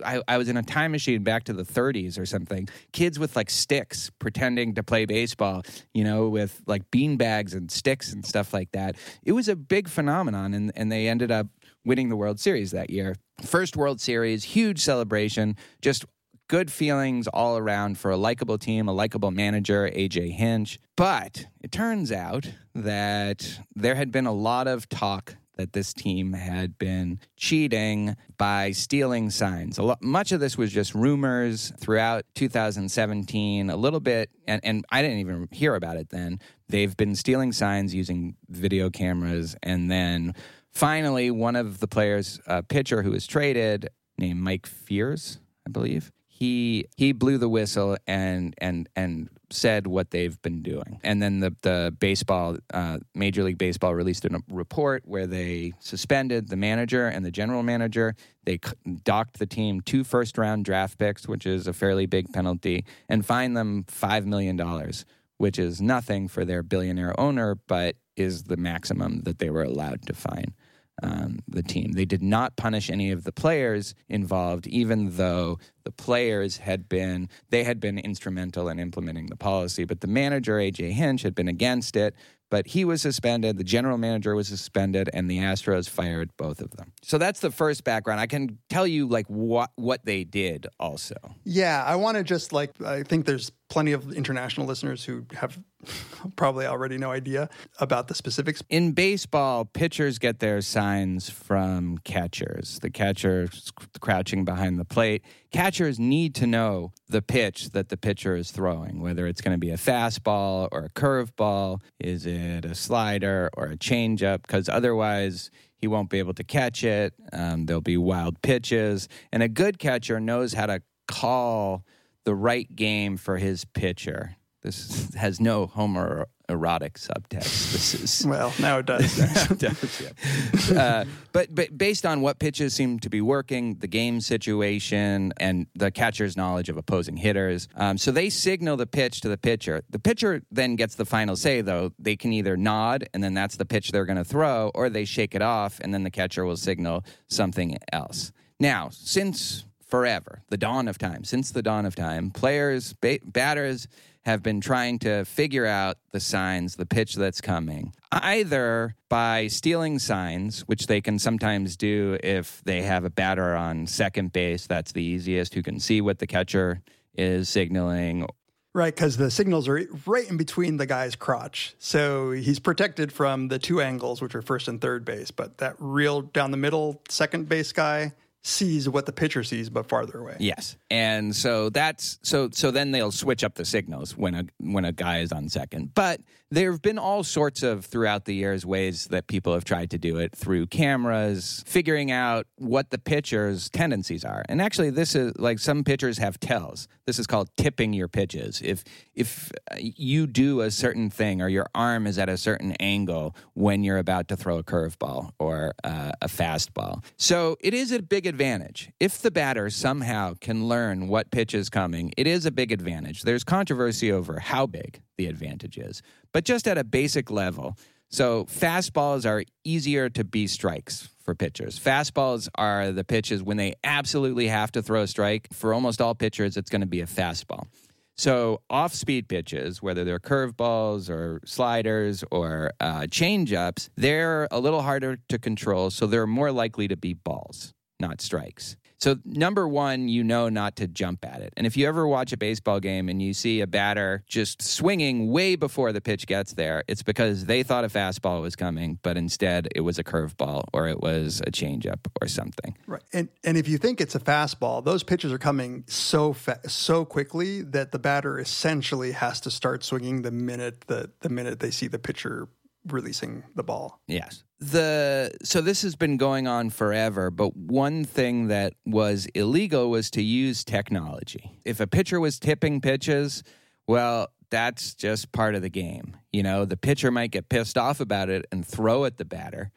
Speaker 4: I, I was in a time machine back to the 30s or something. Kids with like sticks pretending to play baseball, you know, with like bean bags and sticks and stuff like that. It was a big phenomenon, and, and they ended up winning the World Series that year. First World Series, huge celebration, just good feelings all around for a likable team, a likable manager, AJ Hinch. But it turns out that there had been a lot of talk that this team had been cheating by stealing signs. A lot, much of this was just rumors throughout 2017, a little bit, and, and I didn't even hear about it then. They've been stealing signs using video cameras, and then finally, one of the players, a pitcher who was traded, named Mike Fiers, I believe, he he blew the whistle and and and said what they've been doing. And then the the baseball uh, Major League Baseball released a report where they suspended the manager and the general manager. They docked the team two first round draft picks, which is a fairly big penalty, and fined them five million dollars, which is nothing for their billionaire owner, but is the maximum that they were allowed to fine um, the team. They did not punish any of the players involved, even though the players had been they had been instrumental in implementing the policy. But the manager AJ Hinch had been against it. But he was suspended. The general manager was suspended, and the Astros fired both of them. So that's the first background. I can tell you like what what they did also.
Speaker 5: Yeah, I want to just like I think there's plenty of international listeners who have <laughs> probably already no idea about the specifics.
Speaker 4: In baseball, pitchers get their signs from catchers. The catcher's crouching behind the plate. Catchers need to know the pitch that the pitcher is throwing, whether it's going to be a fastball or a curveball. Is it a slider or a changeup? Because otherwise, he won't be able to catch it. Um, there'll be wild pitches. And a good catcher knows how to call the right game for his pitcher. This has no homoerotic subtext. This is <laughs>
Speaker 5: Well, now it does. <laughs>
Speaker 4: uh, but but based on what pitches seem to be working, the game situation, and the catcher's knowledge of opposing hitters, um, so they signal the pitch to the pitcher. The pitcher then gets the final say. Though they can either nod, and then that's the pitch they're going to throw, or they shake it off, and then the catcher will signal something else. Now, since forever, the dawn of time, since the dawn of time, players, ba- batters have been trying to figure out the signs, the pitch that's coming, either by stealing signs, which they can sometimes do if they have a batter on second base. That's the easiest, who can see what the catcher is signaling.
Speaker 5: Right, because the signals are right in between the guy's crotch. So he's protected from the two angles, which are first and third base. But that real down the middle second base guy sees what the pitcher sees, but farther away.
Speaker 4: Yes, and so that's so so then they'll switch up the signals when a when a guy is on second. But there have been all sorts of throughout the years ways that people have tried to do it through cameras, figuring out what the pitcher's tendencies are. And actually, this is like some pitchers have tells. This is called tipping your pitches. If if you do a certain thing or your arm is at a certain angle when you're about to throw a curveball or uh, a fastball, so it is a big advantage if the batter somehow can learn what pitch is coming. It is a big advantage. There's controversy over how big the advantage is, but just at a basic level. So fastballs are easier to be strikes for pitchers. Fastballs are the pitches when they absolutely have to throw a strike. For almost all pitchers, it's going to be a fastball. So off speed pitches, whether they're curveballs or sliders or uh, changeups, they're a little harder to control. So they're more likely to be balls, not strikes. So, number one, you know not to jump at it. And if you ever watch a baseball game and you see a batter just swinging way before the pitch gets there, it's because they thought a fastball was coming, but instead it was a curveball or it was a changeup or something.
Speaker 5: Right. And and if you think it's a fastball, those pitches are coming so fa- so quickly that the batter essentially has to start swinging the minute the the minute they see the pitcher releasing the ball.
Speaker 4: Yes. The so this has been going on forever, but one thing that was illegal was to use technology. If a pitcher was tipping pitches, well, that's just part of the game. You know, the pitcher might get pissed off about it and throw at the batter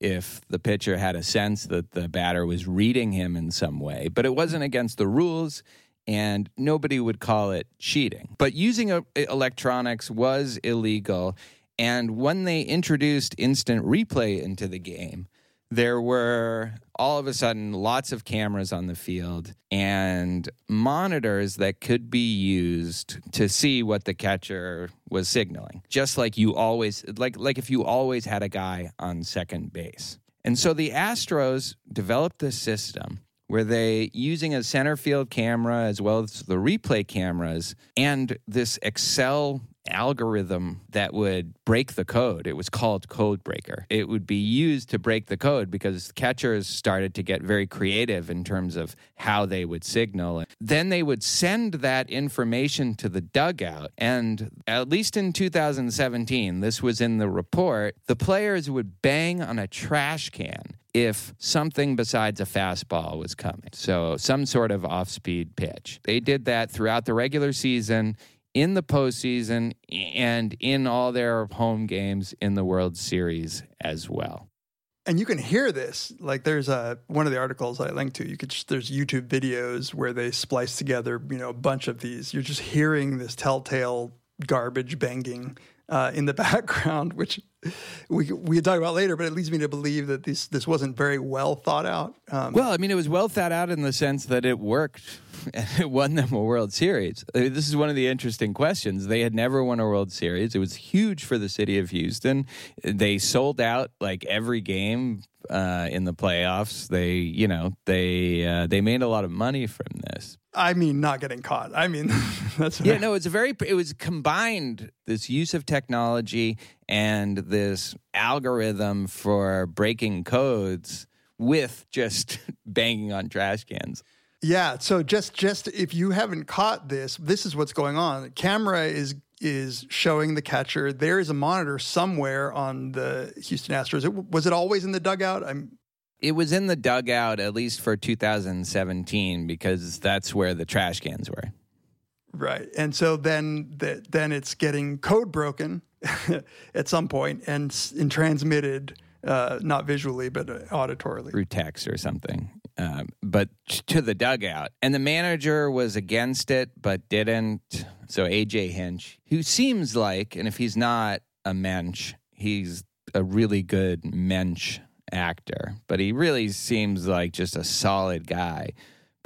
Speaker 4: if the pitcher had a sense that the batter was reading him in some way, but it wasn't against the rules and nobody would call it cheating. But using uh, electronics was illegal. And when they introduced instant replay into the game, there were all of a sudden lots of cameras on the field and monitors that could be used to see what the catcher was signaling. Just like you always like like if you always had a guy on second base. And so the astros developed this system where they using a center field camera as well as the replay cameras and this excel algorithm that would break the code. It was called Code Breaker. It would be used to break the code because catchers started to get very creative in terms of how they would signal. Then they would send that information to the dugout. And at least in 2017, this was in the report, the players would bang on a trash can if something besides a fastball was coming. So, some sort of off speed pitch. They did that throughout the regular season, in the postseason, and in all their home games in the World Series as well.
Speaker 5: and you can hear this like there's a one of the articles i linked to you could just, there's youtube videos where they splice together you know a bunch of these you're just hearing this telltale garbage banging uh, in the <laughs> background which we we could talk about later but it leads me to believe that this this wasn't very well thought out um,
Speaker 4: Well, I mean, it was well thought out in the sense that it worked <laughs> and it won them a World Series. I mean, This is one of the interesting questions. They had never won a World Series. It was huge for the city of Houston. They sold out like every game uh, in the playoffs. They, you know, they uh, they made a lot of money from this.
Speaker 5: i mean not getting caught i mean <laughs> that's
Speaker 4: Yeah, no, it's a very it was combined this use of technology and this algorithm for breaking codes with just <laughs> banging on trash cans.
Speaker 5: Yeah, so just just if you haven't caught this, this is what's going on. The camera is is showing the catcher. There is a monitor somewhere on the Houston Astros. It, was it always in the dugout? I'm
Speaker 4: It was in the dugout at least for 2017 because that's where the trash cans were.
Speaker 5: right. And so then the, then it's getting code broken <laughs> at some point and and transmitted uh, not visually but uh, auditorily.
Speaker 4: through text or something, um, but to the dugout. And the manager was against it, but didn't. So AJ Hinch, who seems like, and if he's not a mensch, he's a really good mensch actor, but he really seems like just a solid guy.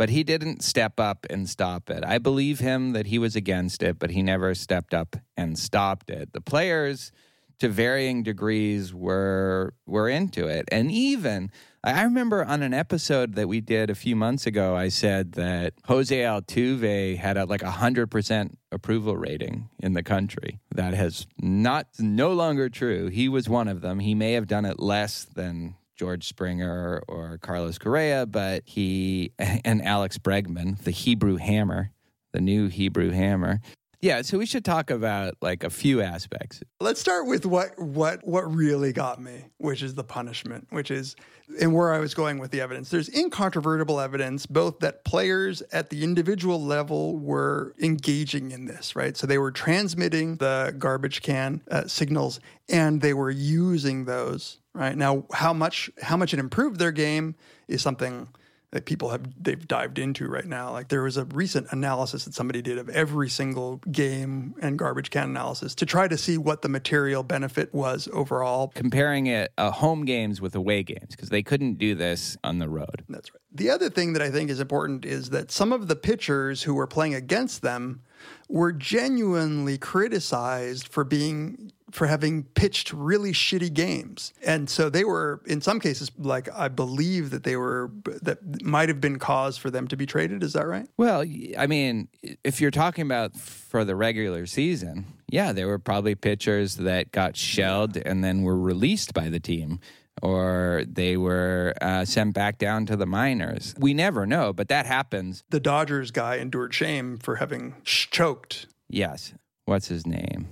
Speaker 4: But he didn't step up and stop it. I believe him that he was against it, but he never stepped up and stopped it. The players to varying degrees were were into it. And even I remember on an episode that we did a few months ago, I said that Jose Altuve had a, like a hundred percent approval rating in the country. That has not no longer true. He was one of them. He may have done it less than George Springer or Carlos Correa, but he <laughs> and Alex Bregman, the Hebrew Hammer, the new Hebrew Hammer. Yeah, so we should talk about like a few aspects.
Speaker 5: Let's start with what what what really got me, which is the punishment, which is and where I was going with the evidence. There's incontrovertible evidence both that players at the individual level were engaging in this, right? So they were transmitting the garbage can uh, signals and they were using those, right? Now, how much how much it improved their game is something that people have they've dived into right now. Like there was a recent analysis that somebody did of every single game and garbage can analysis to try to see what the material benefit was overall.
Speaker 4: Comparing it uh, home games with away games because they couldn't do this on the road.
Speaker 5: That's right. The other thing that I think is important is that some of the pitchers who were playing against them were genuinely criticized for being for having pitched really shitty games. And so they were in some cases like I believe that they were that might have been cause for them to be traded, is that right?
Speaker 4: Well, I mean, if you're talking about for the regular season, yeah, there were probably pitchers that got shelled and then were released by the team. Or they were uh, sent back down to the minors. We never know, but that happens.
Speaker 5: The Dodgers guy endured shame for having sh- choked.
Speaker 4: Yes. What's his name?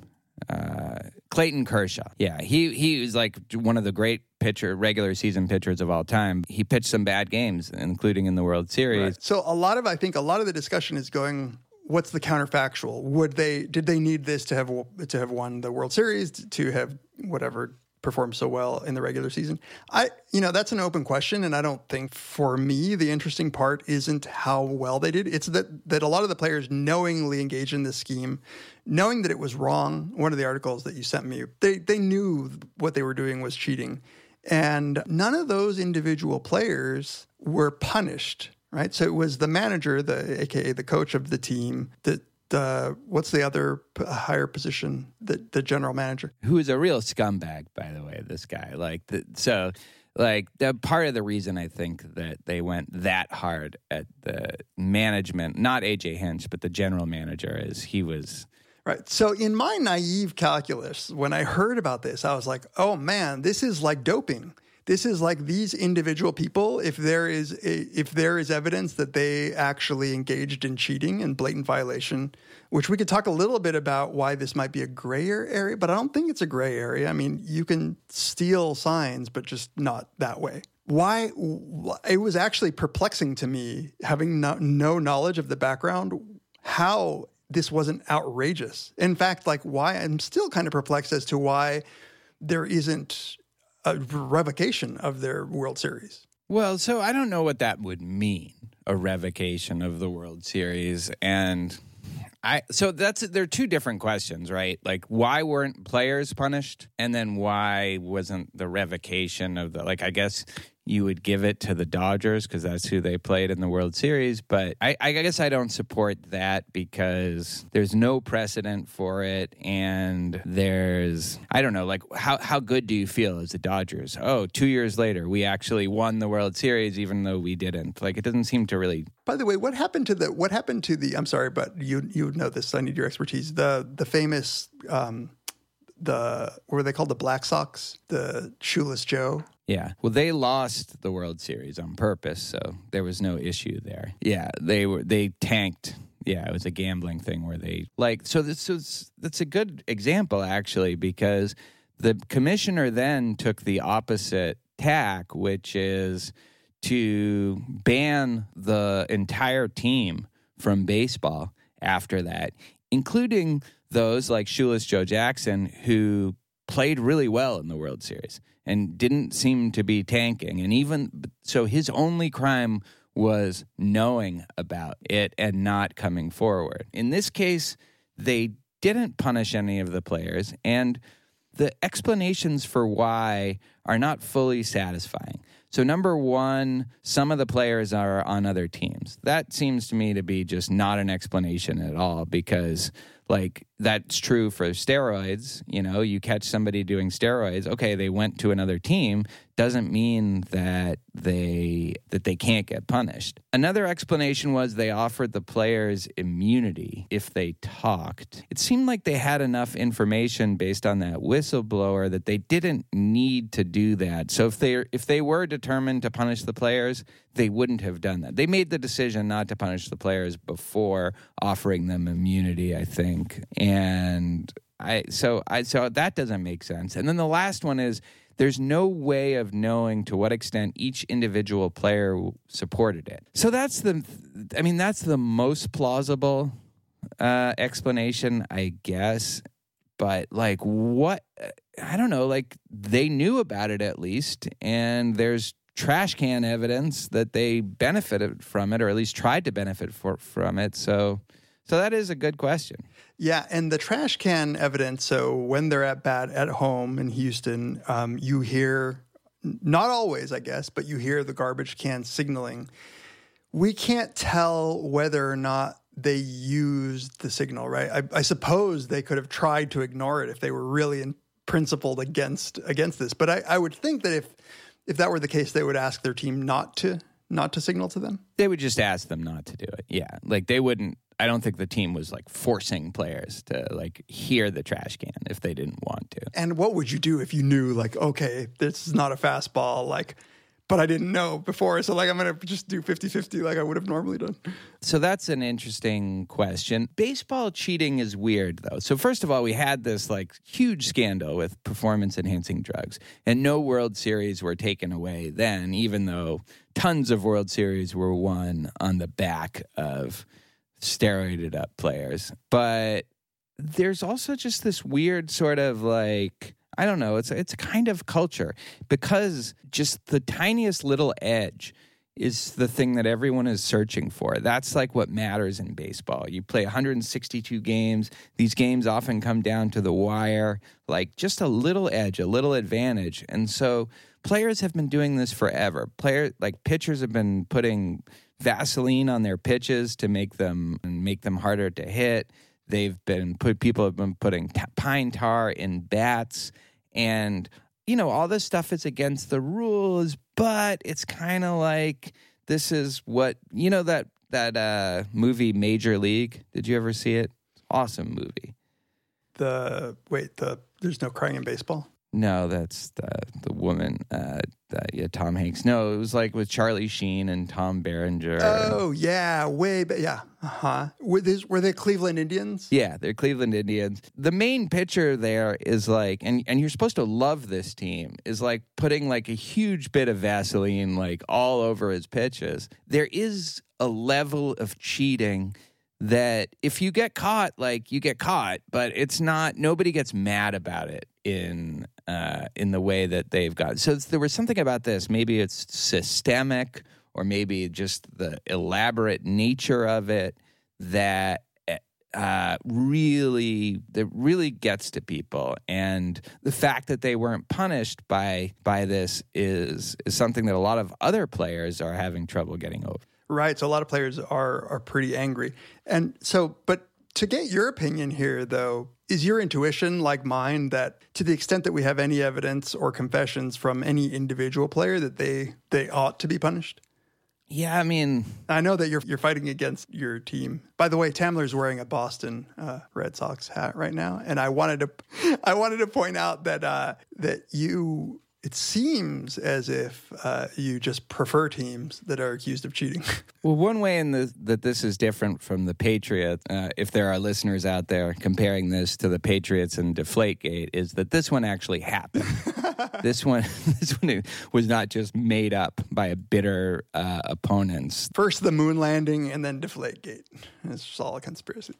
Speaker 4: Uh, Clayton Kershaw. Yeah, he he was like one of the great pitcher, regular season pitchers of all time. He pitched some bad games, including in the World Series.
Speaker 5: So a lot of I think a lot of the discussion is going what's the counterfactual? Would they did they need this to have to have won the World Series to have whatever performed so well in the regular season? I you know that's an open question, and I don't think for me the interesting part isn't how well they did. It's that that a lot of the players knowingly engaged in this scheme, knowing that it was wrong. One of the articles that you sent me, they they knew what they were doing was cheating, and none of those individual players were punished right? So it was the manager, the aka the coach of the team, that the what's the other p- higher position, the the general manager.
Speaker 4: who is a real scumbag, by the way. This guy, like, the, so, like, the part of the reason I think that they went that hard at the management, not AJ Hinch, but the general manager, is he was.
Speaker 5: Right. So in my naive calculus, when I heard about this, I was like, "Oh man, this is like doping. This is like these individual people. If there is a, if there is evidence that they actually engaged in cheating and blatant violation, which we could talk a little bit about why this might be a gray area, but I don't think it's a gray area. I mean, you can steal signs, but just not that way." Why it was actually perplexing to me, having no, no knowledge of the background, how this wasn't outrageous. In fact, like why I'm still kind of perplexed as to why there isn't a revocation of their World Series.
Speaker 4: Well, so I don't know what that would mean, a revocation of the World Series. And I, so that's, there are two different questions, right? Like, why weren't players punished? And then why wasn't the revocation of the, like, I guess you would give it to the Dodgers because that's who they played in the World Series. But I, I guess I don't support that because there's no precedent for it. And there's, I don't know, like, how, how good do you feel as the Dodgers? Oh, two years later, we actually won the World Series, even though we didn't. Like, it doesn't seem to really.
Speaker 5: By the way, what happened to the what happened to the I'm sorry, but you you would know this. I need your expertise. The the famous um the what were they called? The Black Sox, the shoeless Joe.
Speaker 4: Yeah. Well, they lost the World Series on purpose, so there was no issue there. Yeah, they were they tanked. Yeah, it was a gambling thing where they like so this was that's a good example actually because the commissioner then took the opposite tack, which is to ban the entire team from baseball after that, including those like Shoeless Joe Jackson who played really well in the World Series and didn't seem to be tanking. And even so, his only crime was knowing about it and not coming forward. In this case, they didn't punish any of the players, and the explanations for why are not fully satisfying. So, number one, some of the players are on other teams. That seems to me to be just not an explanation at all because, like, that's true for steroids. You know, you catch somebody doing steroids, okay, they went to another team, doesn't mean that they that they can't get punished. Another explanation was they offered the players immunity if they talked. It seemed like they had enough information based on that whistleblower that they didn't need to do that. So if they if they were determined to punish the players, they wouldn't have done that. They made the decision not to punish the players before offering them immunity, I think. And I so I so that doesn't make sense. And then the last one is there's no way of knowing to what extent each individual player supported it. So that's the I mean that's the most plausible uh explanation, I guess. But like what I don't know, like they knew about it at least and there's trash can evidence that they benefited from it or at least tried to benefit for, from it. So so that is a good question.
Speaker 5: Yeah, and the trash can evidence. So when they're at bat at home in Houston, um, you hear not always, I guess, but you hear the garbage can signaling. We can't tell whether or not they used the signal, right? I, I suppose they could have tried to ignore it if they were really in principled against against this. But I, I would think that if if that were the case, they would ask their team not to not to signal to them.
Speaker 4: They would just ask them not to do it. Yeah. Like they wouldn't I don't think the team was like forcing players to like hear the trash can if they didn't want to.
Speaker 5: And what would you do if you knew, like, okay, this is not a fastball, like, but I didn't know before. So, like, I'm going to just do 50 50 like I would have normally done.
Speaker 4: So that's an interesting question. Baseball cheating is weird though. So first of all, we had this like huge scandal with performance enhancing drugs and no World Series were taken away then even though tons of World Series were won on the back of steroided up players. But there's also just this weird sort of like I don't know, it's it's kind of culture because just the tiniest little edge is the thing that everyone is searching for. That's like what matters in baseball. You play 162 games. These games often come down to the wire, like just a little edge, a little advantage. And so players have been doing this forever. Player like pitchers have been putting Vaseline on their pitches to make them and make them harder to hit. They've been put people have been putting t- pine tar in bats and you know all this stuff is against the rules, but it's kind of like this is what you know that that uh movie Major League. Did you ever see it? Awesome movie.
Speaker 5: The wait, the there's no crying in baseball.
Speaker 4: No, that's the the woman. Uh, the, yeah, Tom Hanks. No, it was like with Charlie Sheen and Tom Berenger.
Speaker 5: Oh yeah, way but yeah, uh huh. Were these were they Cleveland Indians?
Speaker 4: Yeah, they're Cleveland Indians. The main pitcher there is like, and and you're supposed to love this team. Is like putting like a huge bit of Vaseline like all over his pitches. There is a level of cheating that if you get caught, like you get caught, but it's not. Nobody gets mad about it in uh, in the way that they've got. So there was something about this. Maybe it's systemic, or maybe just the elaborate nature of it that uh, really that really gets to people. And the fact that they weren't punished by by this is is something that a lot of other players are having trouble getting over.
Speaker 5: Right. So a lot of players are are pretty angry. And so but to get your opinion here though, is your intuition like mine that to the extent that we have any evidence or confessions from any individual player that they they ought to be punished?
Speaker 4: Yeah, I mean,
Speaker 5: I know that you're you're fighting against your team. By the way, Tamler's wearing a Boston uh, Red Sox hat right now, and I wanted to <laughs> I wanted to point out that uh, that you it seems as if uh, you just prefer teams that are accused of cheating. <laughs>
Speaker 4: Well, one way in the, that this is different from the Patriot, uh, if there are listeners out there comparing this to the Patriots and Deflategate, is that this one actually happened. <laughs> this one, <laughs> this one was not just made up by a bitter uh, opponents.
Speaker 5: First the moon landing, and then Deflategate. It's all a conspiracy.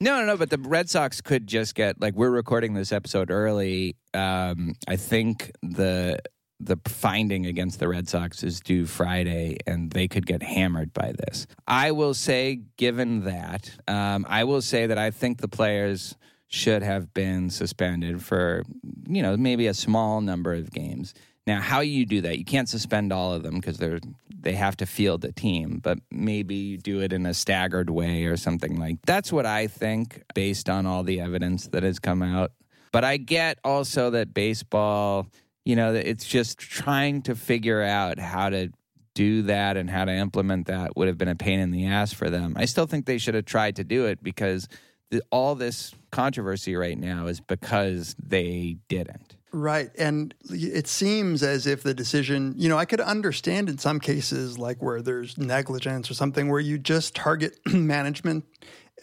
Speaker 4: No, no, no. But the Red Sox could just get like we're recording this episode early. Um, I think the the finding against the Red Sox is due Friday, and they could get hammered by this. I will say, given that, um, I will say that I think the players should have been suspended for you know maybe a small number of games. Now, how you do that? You can't suspend all of them because they're they have to field a team, but maybe you do it in a staggered way or something like. That's what I think based on all the evidence that has come out. But I get also that baseball, you know, it's just trying to figure out how to do that and how to implement that would have been a pain in the ass for them. I still think they should have tried to do it because the, all this controversy right now is because they didn't.
Speaker 5: Right. And it seems as if the decision, you know, I could understand in some cases, like where there's negligence or something, where you just target <clears throat> management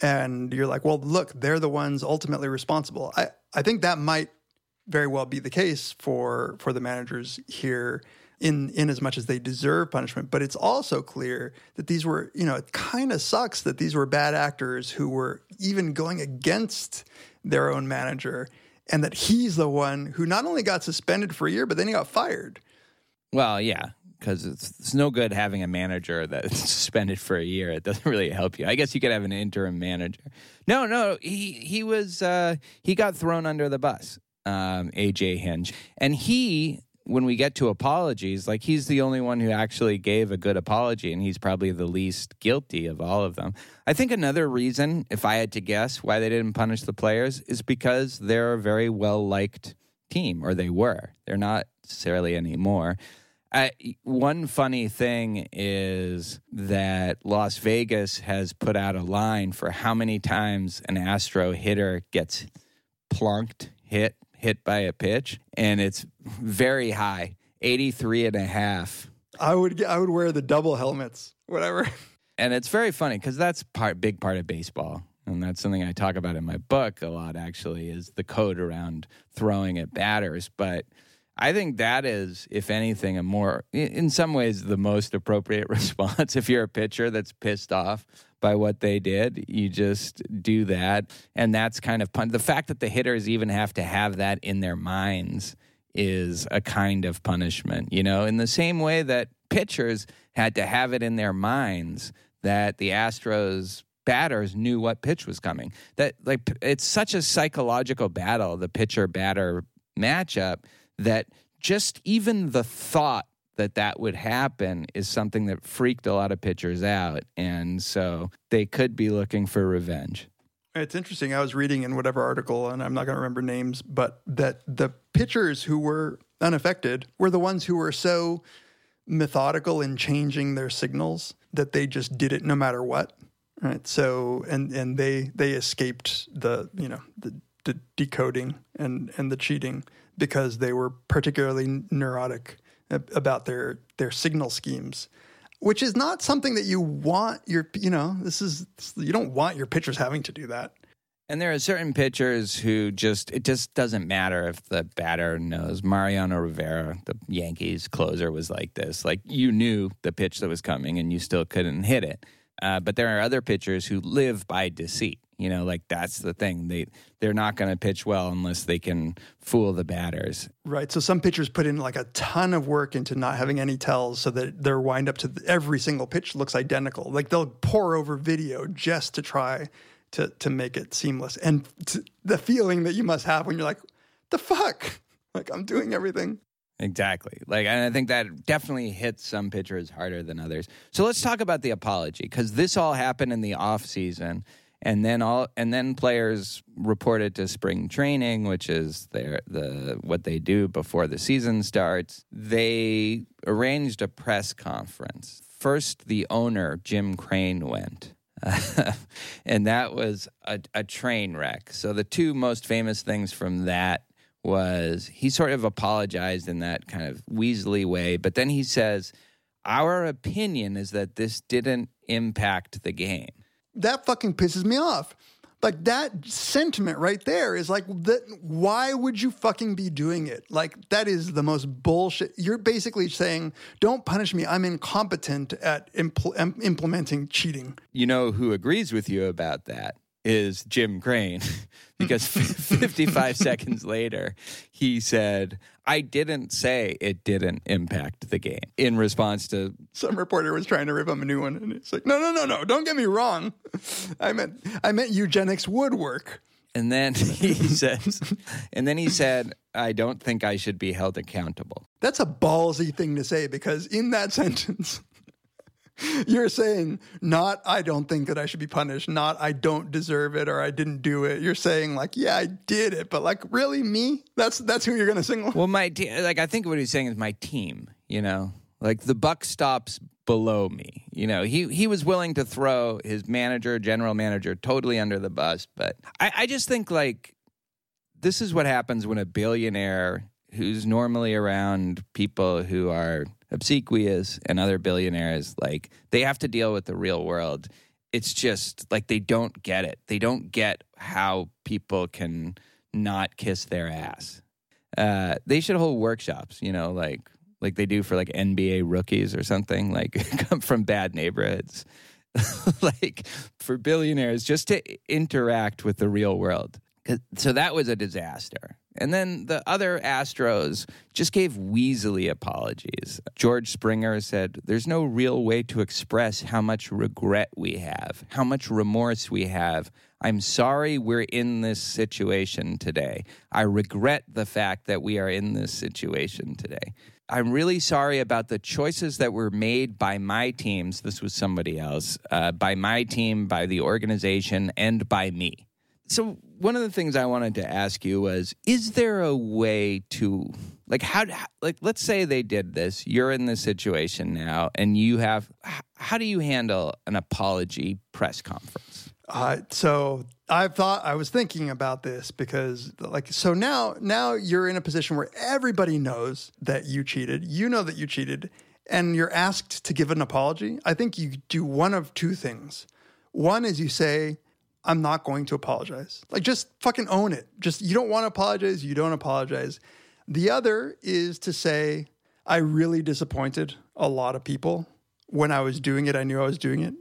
Speaker 5: and you're like, well, look, they're the ones ultimately responsible. I, I think that might very well be the case for for the managers here in in as much as they deserve punishment but it's also clear that these were you know it kind of sucks that these were bad actors who were even going against their own manager and that he's the one who not only got suspended for a year but then he got fired
Speaker 4: Well, yeah, because it's, it's no good having a manager that's <laughs> suspended for a year. It doesn't really help you. I guess you could have an interim manager. No, no, he he was uh, he got thrown under the bus. Um, AJ Hinch, and he. When we get to apologies, like he's the only one who actually gave a good apology, and he's probably the least guilty of all of them. I think another reason, if I had to guess, why they didn't punish the players is because they're a very well liked team, or they were. They're not necessarily anymore. I, one funny thing is that Las Vegas has put out a line for how many times an Astro hitter gets plunked, hit, hit by a pitch, and it's very high 83 and a half.
Speaker 5: i would i would wear the double helmets whatever <laughs>
Speaker 4: And it's very funny because that's part big part of baseball. And that's something I talk about in my book a lot, actually, is the code around throwing at batters. But I think that is, if anything, a more, in some ways, the most appropriate <laughs> response if you're a pitcher that's pissed off by what they did. You just do that. And that's kind of pun. The fact that the hitters even have to have that in their minds is a kind of punishment, you know, in the same way that pitchers had to have it in their minds that the Astros batters knew what pitch was coming. That like it's such a psychological battle, the pitcher batter matchup that just even the thought that that would happen is something that freaked a lot of pitchers out and so they could be looking for revenge.
Speaker 5: It's interesting. I was reading in whatever article, and I'm not going to remember names, but that the pitchers who were unaffected were the ones who were so methodical in changing their signals that they just did it no matter what. Right. So, and and they they escaped the you know the, the decoding and and the cheating because they were particularly neurotic about their their signal schemes which is not something that you want your you know this is you don't want your pitchers having to do that
Speaker 4: And there are certain pitchers who just it just doesn't matter if the batter knows. Mariano Rivera, the Yankees closer, was like this. Like you knew the pitch that was coming and you still couldn't hit it. Uh, but there are other pitchers who live by deceit. You know, like that's the thing. They they're not going to pitch well unless they can fool the batters.
Speaker 5: right so some pitchers put in like a ton of work into not having any tells so that their wind up to every single pitch looks identical like they'll pour over video just to try to to make it seamless and t- the feeling that you must have when you're like the fuck <laughs> like i'm doing everything
Speaker 4: Exactly. Like, and I think that definitely hits some pitchers harder than others. So let's talk about the apology because this all happened in the off season, and then all and then players reported to spring training, which is their the what they do before the season starts. They arranged a press conference. First, the owner Jim Crane went. <laughs> and that was a, a train wreck. So the two most famous things from that was he sort of apologized in that kind of Weasley way, but then he says, Our opinion is that this didn't impact the game.
Speaker 5: That fucking pisses me off. Like that sentiment right there is like that. Why would you fucking be doing it? Like that is the most bullshit. You're basically saying, "Don't punish me. I'm incompetent at impl- implementing cheating."
Speaker 4: You know who agrees with you about that is Jim Crane, <laughs> because hmm. <laughs> 55 seconds later, he said, I didn't say it didn't impact the game in response to
Speaker 5: Some reporter was trying to rip him a new one, and it's like, "No, no, no, no. Don't get me wrong. <laughs> I meant, I meant eugenics would work."
Speaker 4: And then he says, and then he said, I don't think I should be held accountable.
Speaker 5: That's a ballsy thing to say because in that sentence, <laughs> you're saying not I don't think that I should be punished, not I don't deserve it or I didn't do it. You're saying like, yeah, I did it, but like really me? That's that's who you're gonna single.
Speaker 4: Well, my te- like I think what he's saying is my team. You know, like the buck stops below me. You know, he he was willing to throw his manager, general manager, totally under the bus. But I, I just think like this is what happens when a billionaire who's normally around people who are obsequious and other billionaires like they have to deal with the real world. It's just like they don't get it. They don't get how people can not kiss their ass. Uh, they should hold workshops you know like like they do for like nba rookies or something like <laughs> come from bad neighborhoods. <laughs> Like for billionaires just to interact with the real world. So that was a disaster and then the other Astros just gave Weasley apologies. George Springer said, There's no real way to express how much regret we have, how much remorse we have. I'm sorry we're in this situation today. I regret the fact that we are in this situation today. I'm really sorry about the choices that were made by my teams. This was somebody else, uh, by my team, by the organization, and by me. So one of the things I wanted to ask you was: Is there a way to, like, how, like, let's say they did this. You're in this situation now, and you have. How do you handle an apology press conference?
Speaker 5: Uh, so I thought I was thinking about this because like so now now you're in a position where everybody knows that you cheated. You know that you cheated and you're asked to give an apology. I think you do one of two things. One is you say I'm not going to apologize. Like just fucking own it. Just you don't want to apologize, you don't apologize. The other is to say I really disappointed a lot of people when I was doing it. I knew I was doing it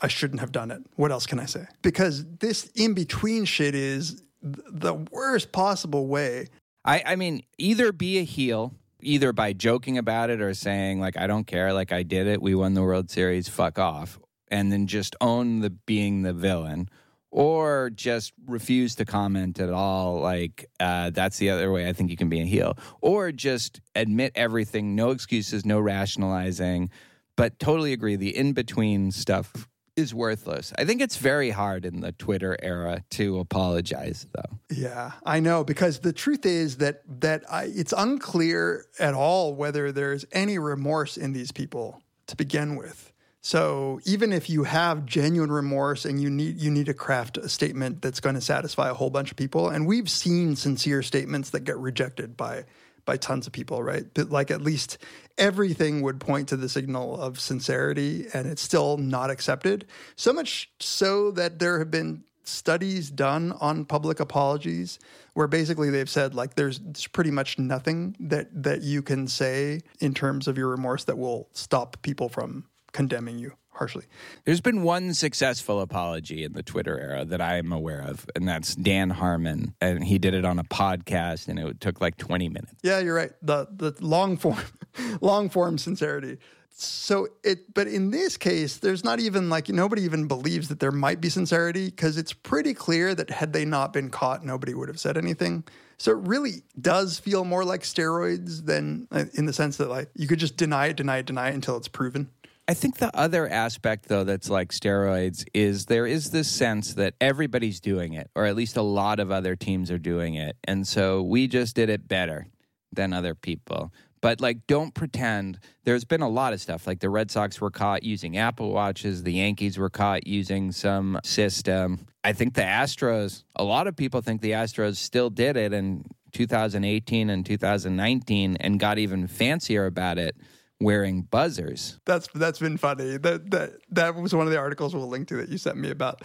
Speaker 5: I shouldn't have done it. What else can I say? Because this in between shit is th- the worst possible way.
Speaker 4: I, I mean, either be a heel, either by joking about it or saying like I don't care, like I did it, we won the World Series, fuck off, and then just own the being the villain, or just refuse to comment at all. Like uh, that's the other way I think you can be a heel, or just admit everything, no excuses, no rationalizing. But totally agree, the in between stuff is worthless. I think it's very hard in the Twitter era to apologize, though.
Speaker 5: Yeah, I know because the truth is that that I, it's unclear at all whether there's any remorse in these people to begin with. So even if you have genuine remorse and you need you need to craft a statement that's going to satisfy a whole bunch of people, and we've seen sincere statements that get rejected by by tons of people, right? But like at least everything would point to the signal of sincerity, and it's still not accepted. So much so that there have been studies done on public apologies where basically they've said like there's, there's pretty much nothing that that you can say in terms of your remorse that will stop people from condemning you harshly.
Speaker 4: There's been one successful apology in the Twitter era that I am aware of, and that's Dan Harmon. And he did it on a podcast, and it took like 20 minutes.
Speaker 5: Yeah, you're right. The the long form <laughs> long form sincerity. So it but in this case there's not even like nobody even believes that there might be sincerity because it's pretty clear that had they not been caught nobody would have said anything. So it really does feel more like steroids than uh, in the sense that like you could just deny it, deny it, deny it until it's proven.
Speaker 4: I think the other aspect, though, that's like steroids is there is this sense that everybody's doing it, or at least a lot of other teams are doing it. And so we just did it better than other people. But like, don't pretend. There's been a lot of stuff. Like the Red Sox were caught using Apple Watches, the Yankees were caught using some system. I think the Astros, a lot of people think the Astros still did it in 2018 and 2019 and got even fancier about it wearing buzzers.
Speaker 5: That's that's been funny. That that that was one of the articles we'll link to that you sent me about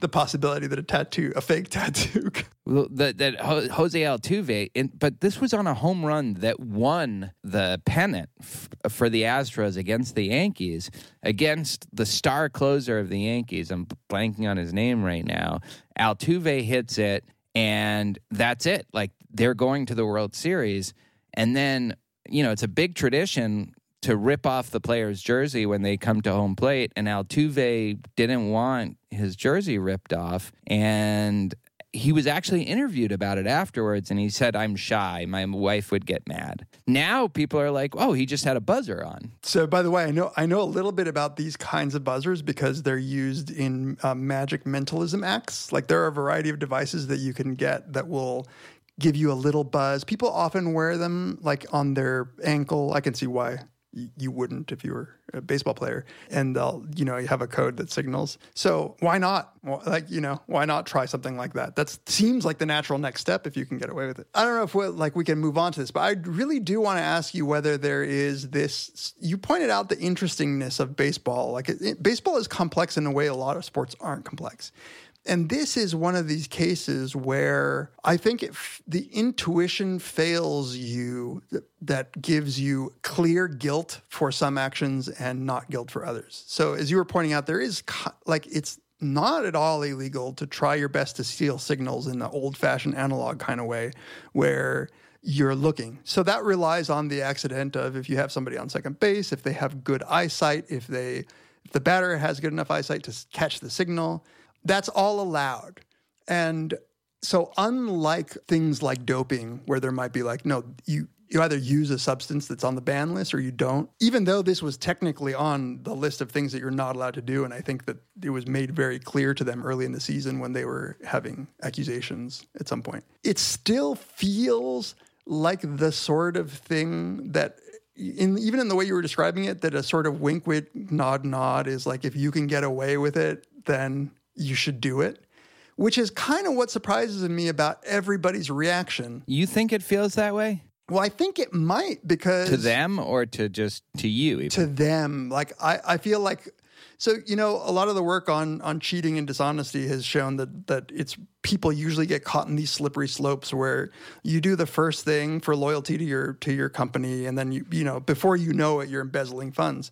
Speaker 5: the possibility that a tattoo, a fake <laughs> tattoo.
Speaker 4: Well, that that Jose Altuve, in, but this was on a home run that won the pennant f- for the Astros against the Yankees, against the star closer of the Yankees. I'm blanking on his name right now. Altuve hits it, and that's it. Like they're going to the World Series, and then you know it's a big tradition to rip off the player's jersey when they come to home plate. And Altuve didn't want his jersey ripped off. And he was actually interviewed about it afterwards. And he said, I'm shy. My wife would get mad. Now people are like, oh, he just had a buzzer on.
Speaker 5: So, by the way, I know I know a little bit about these kinds of buzzers because they're used in uh, magic mentalism acts. Like there are a variety of devices that you can get that will give you a little buzz. People often wear them like on their ankle. I can see why you wouldn't if you were a baseball player. And they'll, you know, you have a code that signals. So why not? Like, you know, why not try something like that? That seems like the natural next step if you can get away with it. I don't know if we like we can move on to this, but I really do want to ask you whether there is this. You pointed out the interestingness of baseball. Like it, it- baseball is complex in a way a lot of sports aren't complex. And this is one of these cases where I think if the intuition fails you, that, gives you clear guilt for some actions and not guilt for others. So, as you were pointing out, there is like it's not at all illegal to try your best to steal signals in the old fashioned analog kind of way where you're looking. So that relies on the accident of if you have somebody on second base, if they have good eyesight, if they if the batter has good enough eyesight to catch the signal, that's all allowed. And so unlike things like doping where there might be like no you you either use a substance that's on the ban list or you don't. Even though this was technically on the list of things that you're not allowed to do and I think that it was made very clear to them early in the season when they were having accusations at some point. It still feels like the sort of thing that in even in the way you were describing it, that a sort of wink wink nod nod is like if you can get away with it, then you should do it. Which is kind of what surprises me about everybody's reaction.
Speaker 4: You think it feels that way
Speaker 5: Well, I think it might because
Speaker 4: to them or to just to you? even?
Speaker 5: to them. Like I, I feel like so you know a lot of the work on on cheating and dishonesty has shown that that it's people usually get caught in these slippery slopes where you do the first thing for loyalty to your to your company and then you you know before you know it you're embezzling funds.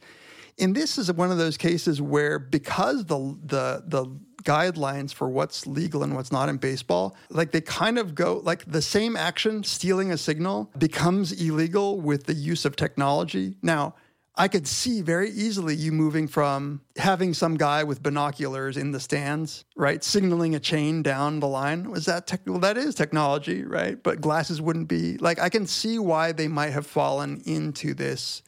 Speaker 5: And this is one of those cases where because the the the guidelines for what's legal and what's not in baseball, like they kind of go like the same action, stealing a signal, becomes illegal with the use of technology. Now, I could see very easily you moving from having some guy with binoculars in the stands, right, signaling a chain down the line. Was that tech? Well, that is technology, right? But glasses wouldn't be like. I can see why they might have fallen into this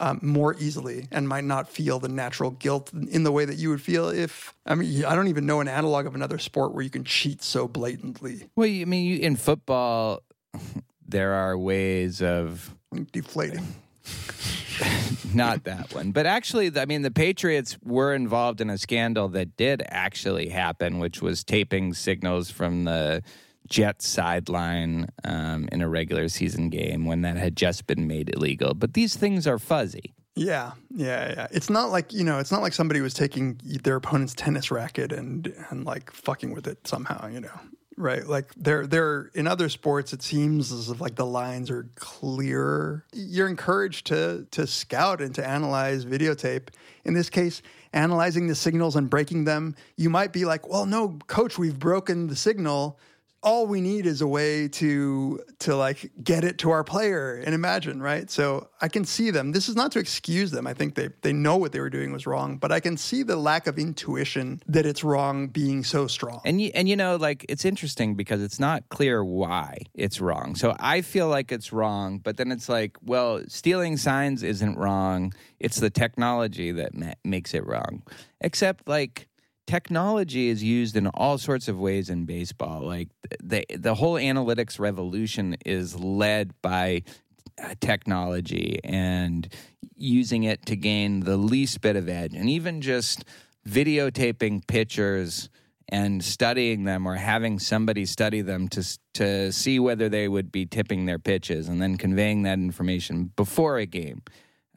Speaker 5: um, more easily and might not feel the natural guilt in the way that you would feel if. I mean, I don't even know an analog of another sport where you can cheat so blatantly.
Speaker 4: Well, I mean, you, in football, there are ways of
Speaker 5: Deflating. <laughs>
Speaker 4: not that one, but actually, I mean, the Patriots were involved in a scandal that did actually happen, which was taping signals from the Jets sideline um, in a regular season game when that had just been made illegal. But these things are fuzzy.
Speaker 5: Yeah, yeah, yeah. It's not like you know, it's not like somebody was taking their opponent's tennis racket and and like fucking with it somehow, you know. Right, like there, there. In other sports, it seems as if like the lines are clearer. You're encouraged to to scout and to analyze videotape. In this case, analyzing the signals and breaking them, you might be like, "Well, no, coach, we've broken the signal all we need is a way to to like get it to our player and imagine right so i can see them this is not to excuse them i think they they know what they were doing was wrong but i can see the lack of intuition that it's wrong being so strong
Speaker 4: And you, and you know, like it's interesting because it's not clear why it's wrong. So I feel like it's wrong, but then it's like, well, stealing signs isn't wrong. It's the technology that ma- makes it wrong. Except like technology is used in all sorts of ways in baseball. Like the the whole analytics revolution is led by uh, technology and using it to gain the least bit of edge and even just videotaping pitchers and studying them or having somebody study them to to see whether they would be tipping their pitches and then conveying that information before a game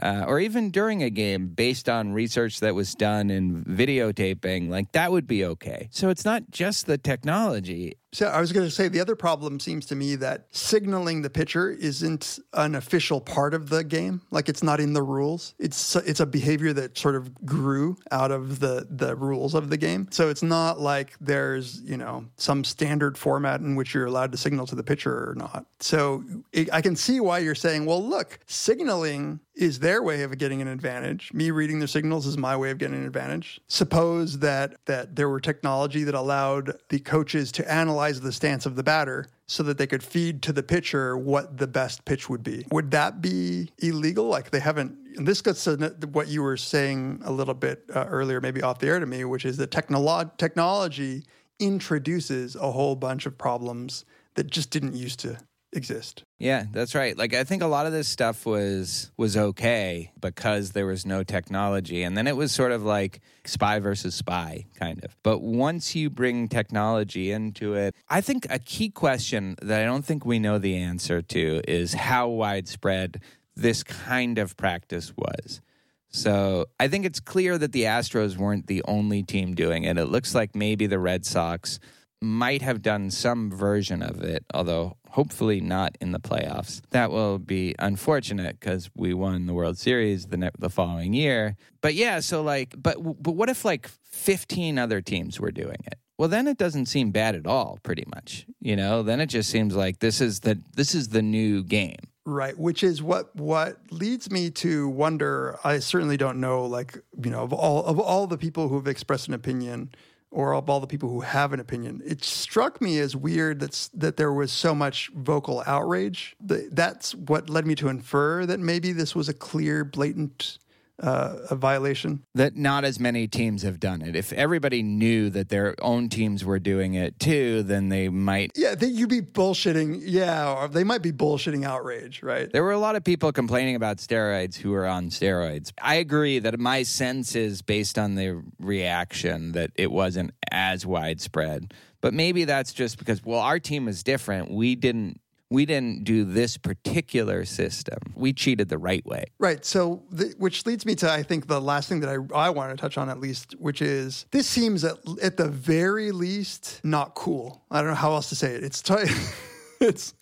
Speaker 4: uh, or even during a game based on research that was done in videotaping like that would be okay. So it's not just the technology
Speaker 5: So I was going to say the other problem seems to me that signaling the pitcher isn't an official part of the game. Like it's not in the rules. It's it's a behavior that sort of grew out of the the rules of the game. So it's not like there's you know some standard format in which you're allowed to signal to the pitcher or not. So it, I can see why you're saying, well, look, signaling is their way of getting an advantage. Me reading their signals is my way of getting an advantage. Suppose that that there were technology that allowed the coaches to analyze the stance of the batter so that they could feed to the pitcher what the best pitch would be. Would that be illegal? Like they haven't. And this gets to what you were saying a little bit uh, earlier, maybe off the air to me, which is that technolo- technology introduces a whole bunch of problems that just didn't used to exist.
Speaker 4: Yeah, that's right. Like I think a lot of this stuff was was okay because there was no technology and then it was sort of like spy versus spy kind of. But once you bring technology into it, I think a key question that I don't think we know the answer to is how widespread this kind of practice was. So I think it's clear that the Astros weren't the only team doing it. It looks like maybe the Red Sox might have done some version of it, although hopefully not in the playoffs. That will be unfortunate because we won the World Series the ne- the following year. But yeah, so like, but but what if like fifteen other teams were doing it? Well, then it doesn't seem bad at all. Pretty much, you know. Then it just seems like this is the this is the new game.
Speaker 5: Right, which is what what leads me to wonder. I certainly don't know, like you know, of all of all the people who have expressed an opinion, or of all the people who have an opinion, it struck me as weird that's that there was so much vocal outrage. That's what led me to infer that maybe this was a clear, blatant uh, a violation.
Speaker 4: that not as many teams have done it. If everybody knew that their own teams were doing it too, then they might.
Speaker 5: Yeah, they, you'd be bullshitting. Yeah, or they might be bullshitting outrage, right?
Speaker 4: There were a lot of people complaining about steroids who were on steroids. I agree that my sense is based on the reaction that it wasn't as widespread. But maybe that's just because well our team is different. We didn't we didn't do this particular system. We cheated the right way.
Speaker 5: Right. So, the, which leads me to, I think, the last thing that I, I want to touch on at least, which is this seems at, at the very least not cool. I don't know how else to say it. It's, t- <laughs> it's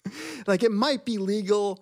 Speaker 5: like it might be legal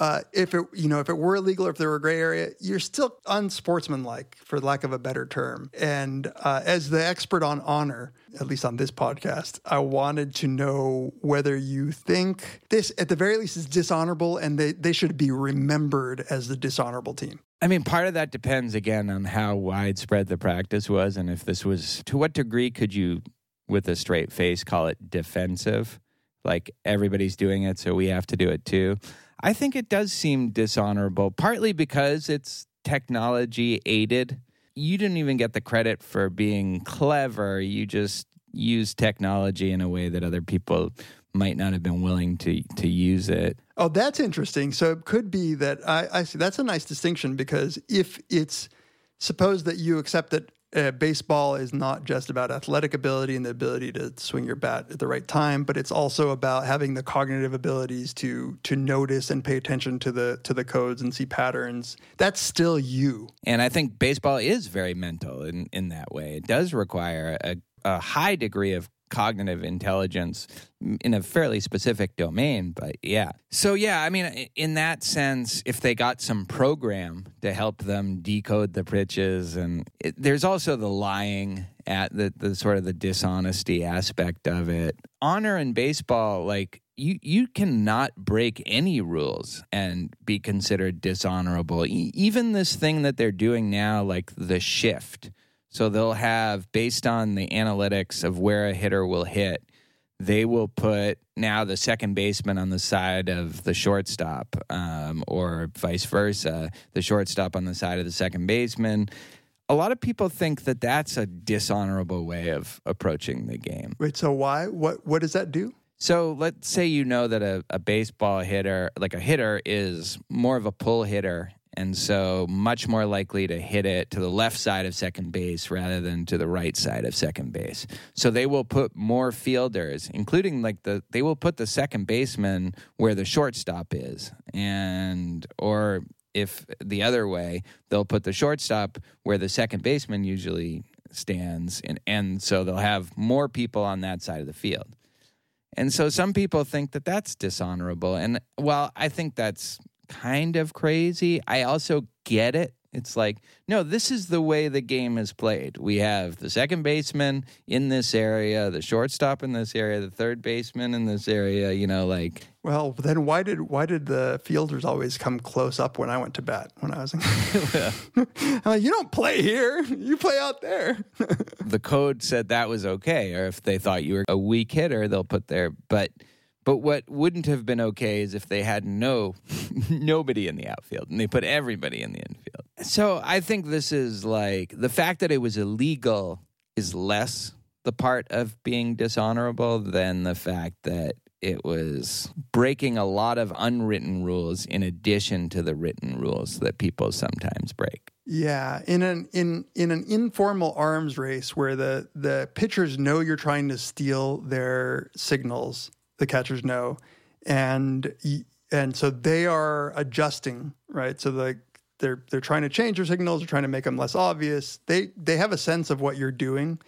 Speaker 5: uh, if it you know if it were illegal or if there were a gray area, you're still unsportsmanlike, for lack of a better term. And uh, as the expert on honor, at least on this podcast, I wanted to know whether you think this, at the very least, is dishonorable, and they they should be remembered as the dishonorable team.
Speaker 4: I mean, part of that depends again on how widespread the practice was, and if this was to what degree could you, with a straight face, call it defensive? Like everybody's doing it, so we have to do it too. I think it does seem dishonorable, partly because it's technology aided. You didn't even get the credit for being clever. You just used technology in a way that other people might not have been willing to to use it.
Speaker 5: Oh, that's interesting. So it could be that I, I see. That's a nice distinction because if it's suppose that you accept that uh, baseball is not just about athletic ability and the ability to swing your bat at the right time, but it's also about having the cognitive abilities to to notice and pay attention to the to the codes and see patterns. That's still you.
Speaker 4: And I think baseball is very mental in, in that way. It does require a, a high degree of cognitive intelligence in a fairly specific domain. But yeah. So, yeah, I mean, in that sense, if they got some program to help them decode the pitches, and it, there's also the lying at the, the sort of the dishonesty aspect of it. Honor in baseball, like, you, you cannot break any rules and be considered dishonorable. E- even this thing that they're doing now, like the shift. So they'll have, based on the analytics of where a hitter will hit, they will put now the second baseman on the side of the shortstop, um, or vice versa, the shortstop on the side of the second baseman. A lot of people think that that's a dishonorable way of approaching the game.
Speaker 5: Wait, so why? What what does that do?
Speaker 4: So let's say you know that a, a baseball hitter, like a hitter, is more of a pull hitter. And so much more likely to hit it to the left side of second base rather than to the right side of second base. So they will put more fielders, including like the, they will put the second baseman where the shortstop is. And, or if the other way, they'll put the shortstop where the second baseman usually stands. And, and so they'll have more people on that side of the field. And so some people think that that's dishonorable. And well, I think that's kind of crazy, I also get it. It's like, no, this is the way the game is played. We have the second baseman in this area, the shortstop in this area, the third baseman in this area, you know, like
Speaker 5: Well, then why did why did the fielders always come close up when I went to bat when I was in? <laughs> <laughs> I'm like, you don't play here. You play out there. <laughs>
Speaker 4: the code said that was okay. Or if they thought you were a weak hitter, they'll put there. But but what wouldn't have been okay is if they had no <laughs> nobody in the outfield and they put everybody in the infield. So I think this is like the fact that it was illegal is less the part of being dishonorable than the fact that it was breaking a lot of unwritten rules in addition to the written rules that people sometimes break.
Speaker 5: Yeah, in an in in an informal arms race where the the pitchers know you're trying to steal their signals, the catchers know, and and so they are adjusting, right? So the they're they're trying to change your signals, they're trying to make them less obvious. They they have a sense of what you're doing.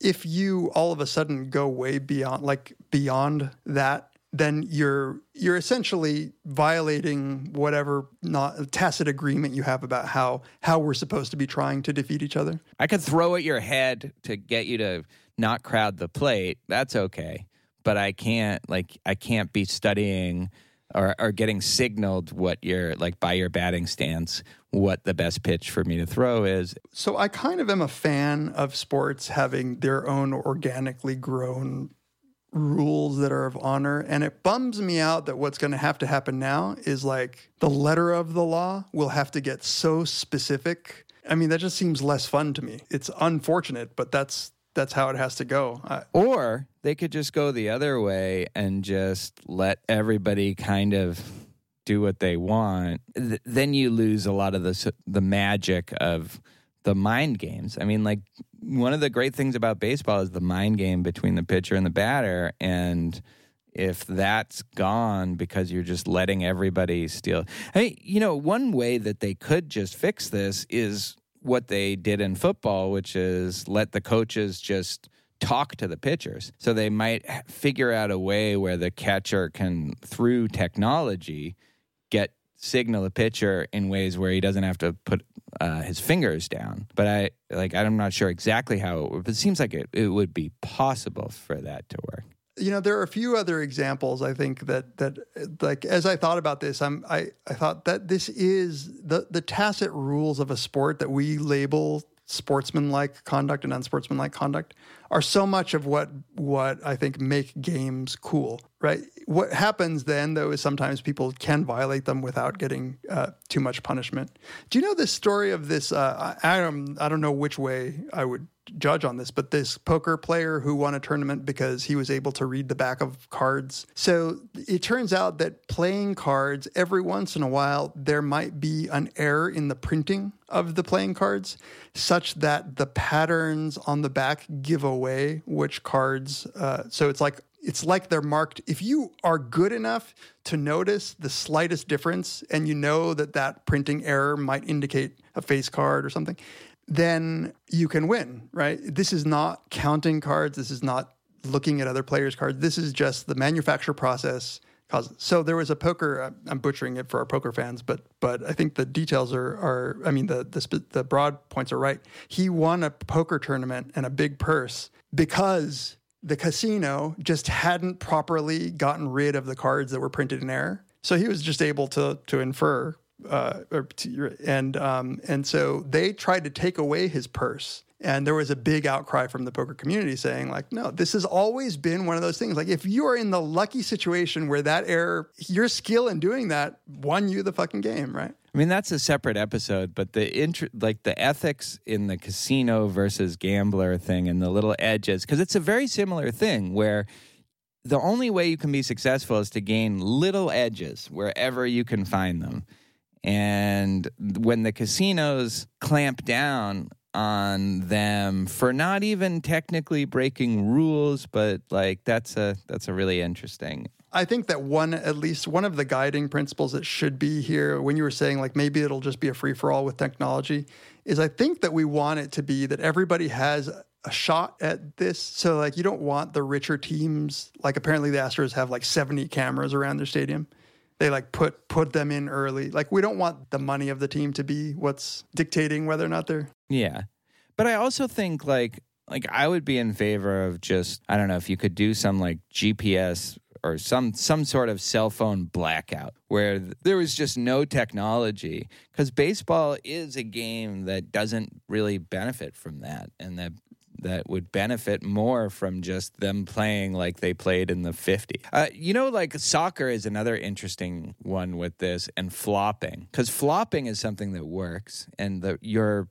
Speaker 5: If you all of a sudden go way beyond like beyond that then you're you're essentially violating whatever not tacit agreement you have about how how we're supposed to be trying to defeat each other.
Speaker 4: I could throw at your head to get you to not crowd the plate. That's okay. But I can't like I can't be studying or, or getting signaled what your like by your batting stance what the best pitch for me to throw is.
Speaker 5: So I kind of am a fan of sports having their own organically grown rules that are of honor and it bums me out that what's going to have to happen now is like the letter of the law will have to get so specific. I mean that just seems less fun to me. It's unfortunate, but that's that's how it has to go. I,
Speaker 4: Or they could just go the other way and just let everybody kind of do what they want. Th- then you lose a lot of the the magic of the mind games. I mean, like one of the great things about baseball is the mind game between the pitcher and the batter, and if that's gone because you're just letting everybody steal. Hey, you know, one way that they could just fix this is what they did in football, which is let the coaches just talk to the pitchers. So they might figure out a way where the catcher can, through technology, get signal a pitcher in ways where he doesn't have to put uh, his fingers down. But I like I'm not sure exactly how it would. But it seems like it, it would be possible for that to work.
Speaker 5: You know there are a few other examples i think that that like as i thought about this i'm i i thought that this is the the tacit rules of a sport that we label sportsmanlike conduct and unsportsmanlike conduct are so much of what what i think make games cool right? What happens then though is sometimes people can violate them without getting uh, too much punishment. Do you know this story of this uh, I, don't i don't know which way i would judge on this, but this poker player who won a tournament because he was able to read the back of cards. So it turns out that playing cards, every once in a while, there might be an error in the printing of the playing cards such that the patterns on the back give away which cards. Uh, so it's like, it's like they're marked. If you are good enough to notice the slightest difference and you know that that printing error might indicate a face card or something, then you can win, right? This is not counting cards. This is not looking at other players' cards. This is just the manufacture process. So there was a poker. I'm butchering it for our poker fans, but but I think the details are are. I mean the the the broad points are right. He won a poker tournament and a big purse because the casino just hadn't properly gotten rid of the cards that were printed in error. So he was just able to to infer uh, and um, and so they tried to take away his purse. And there was a big outcry from the poker community saying, like, no, this has always been one of those things. Like, if you are in the lucky situation where that error, your skill in doing that won you the fucking game, right?
Speaker 4: I mean, that's a separate episode, but the like the ethics in the casino versus gambler thing and the little edges, because it's a very similar thing where the only way you can be successful is to gain little edges wherever you can find them. And when the casinos clamp down on them for not even technically breaking rules, but like that's a that's a really interesting
Speaker 5: I think that one, at least one of the guiding principles that should be here when you were saying like maybe it'll just be a free for all with technology is I think that we want it to be that everybody has a shot at this. So like you don't want the richer teams, like apparently the Astros have like 70 cameras around their stadium. They like put put them in early. Like we don't want the money of the team to be what's dictating whether or not they're
Speaker 4: Yeah. But I also think like like I would be in favor of just I don't know if you could do some like GPS or some some sort of cell phone blackout where there was just no technology cuz baseball is a game that doesn't really benefit from that and that that would benefit more from just them playing like they played in the 50. Uh, you know, like soccer is another interesting one with this and flopping because flopping is something that works and the, your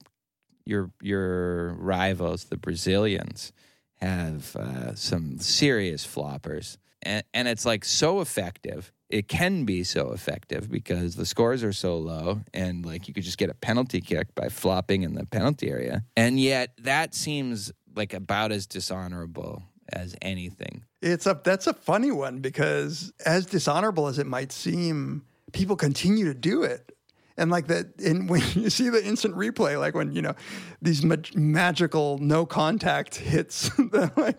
Speaker 4: your your rivals, the Brazilians, have uh, some serious floppers, and and it's like so effective. It can be so effective because the scores are so low, and like you could just get a penalty kick by flopping in the penalty area, and yet that seems like about as dishonorable as anything.
Speaker 5: It's a that's a funny one because as dishonorable as it might seem, people continue to do it. And like that, and <laughs> when you see the instant replay, like when you know these mag- magical no contact hits <laughs> that like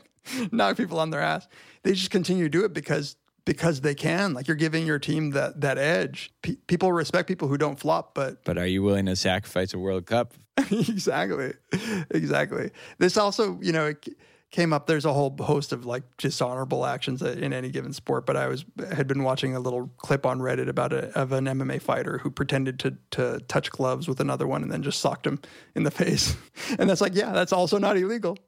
Speaker 5: knock people on their ass, they just continue to do it because because they can. Like you're giving your team that that edge. Pe- people respect people who don't flop, but
Speaker 4: But are you willing to sacrifice a World Cup? <laughs>
Speaker 5: exactly, exactly. This also, you know, it came up. There's a whole host of like dishonorable actions in any given sport. But I was had been watching a little clip on Reddit about a, of an MMA fighter who pretended to to touch gloves with another one and then just socked him in the face. <laughs> And that's like, yeah, that's also not illegal.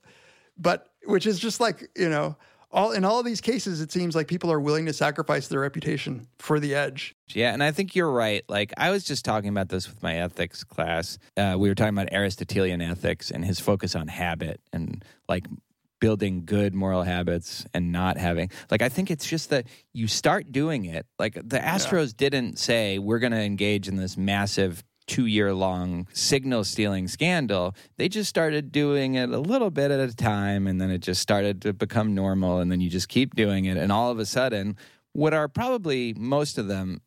Speaker 5: But which is just like you know. All, in all of these cases, it seems like people are willing to sacrifice their reputation for the edge.
Speaker 4: Yeah, and I think you're right. Like I was just talking about this with my ethics class. Uh, we were talking about Aristotelian ethics and his focus on habit and like building good moral habits and not having like I think it's just that you start doing it. Like the Astros didn't say we're going to engage in this massive two year long signal stealing scandal. They just started doing it a little bit at a time and then it just started to become normal and then you just keep doing it and all of a sudden what are probably most of them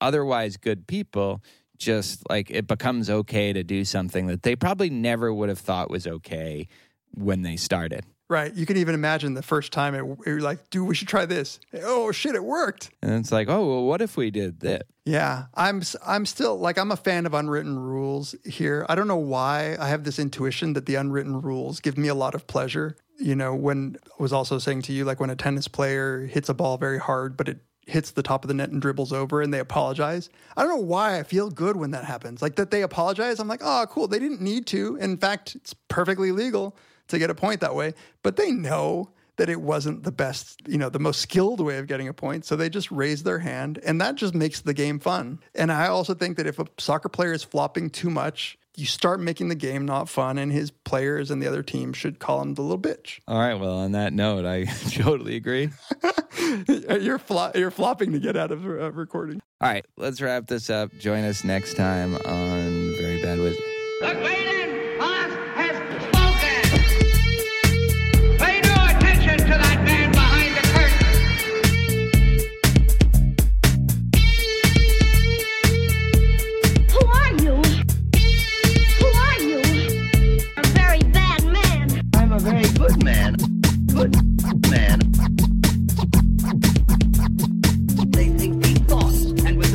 Speaker 4: otherwise good people just like it becomes okay to do something that they probably never would have thought was okay when they started.
Speaker 5: Right. You can even imagine the first time it, you're like, dude, we should try this. Oh shit, it worked.
Speaker 4: And it's like, oh, well, what if we did that?
Speaker 5: Yeah, I'm I'm still like I'm a fan of unwritten rules here. I don't know why I have this intuition that the unwritten rules give me a lot of pleasure. You know, when I was also saying to you like when a tennis player hits a ball very hard but it hits the top of the net and dribbles over and they apologize. I don't know why I feel good when that happens. Like that they apologize, I'm like, "Oh, cool. They didn't need to. In fact, it's perfectly legal to get a point that way." But they know that it wasn't the best, you know, the most skilled way of getting a point. So they just raise their hand and that just makes the game fun. And I also think that if a soccer player is flopping too much, you start making the game not fun and his players and the other team should call him the little bitch.
Speaker 4: All right. Well, on that note, I <laughs> totally agree. <laughs>
Speaker 5: you're flo- you're flopping to get out of uh, recording.
Speaker 4: All right. Let's wrap this up. Join us next time on Very Bad Wizard.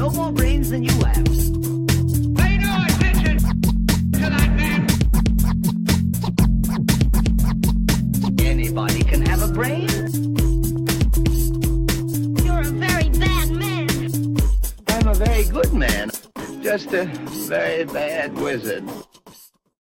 Speaker 7: No more brains than you have.
Speaker 8: Pay no attention to that man.
Speaker 7: Anybody can have a brain.
Speaker 9: You're a very bad man.
Speaker 3: I'm a very good man. Just a very bad wizard.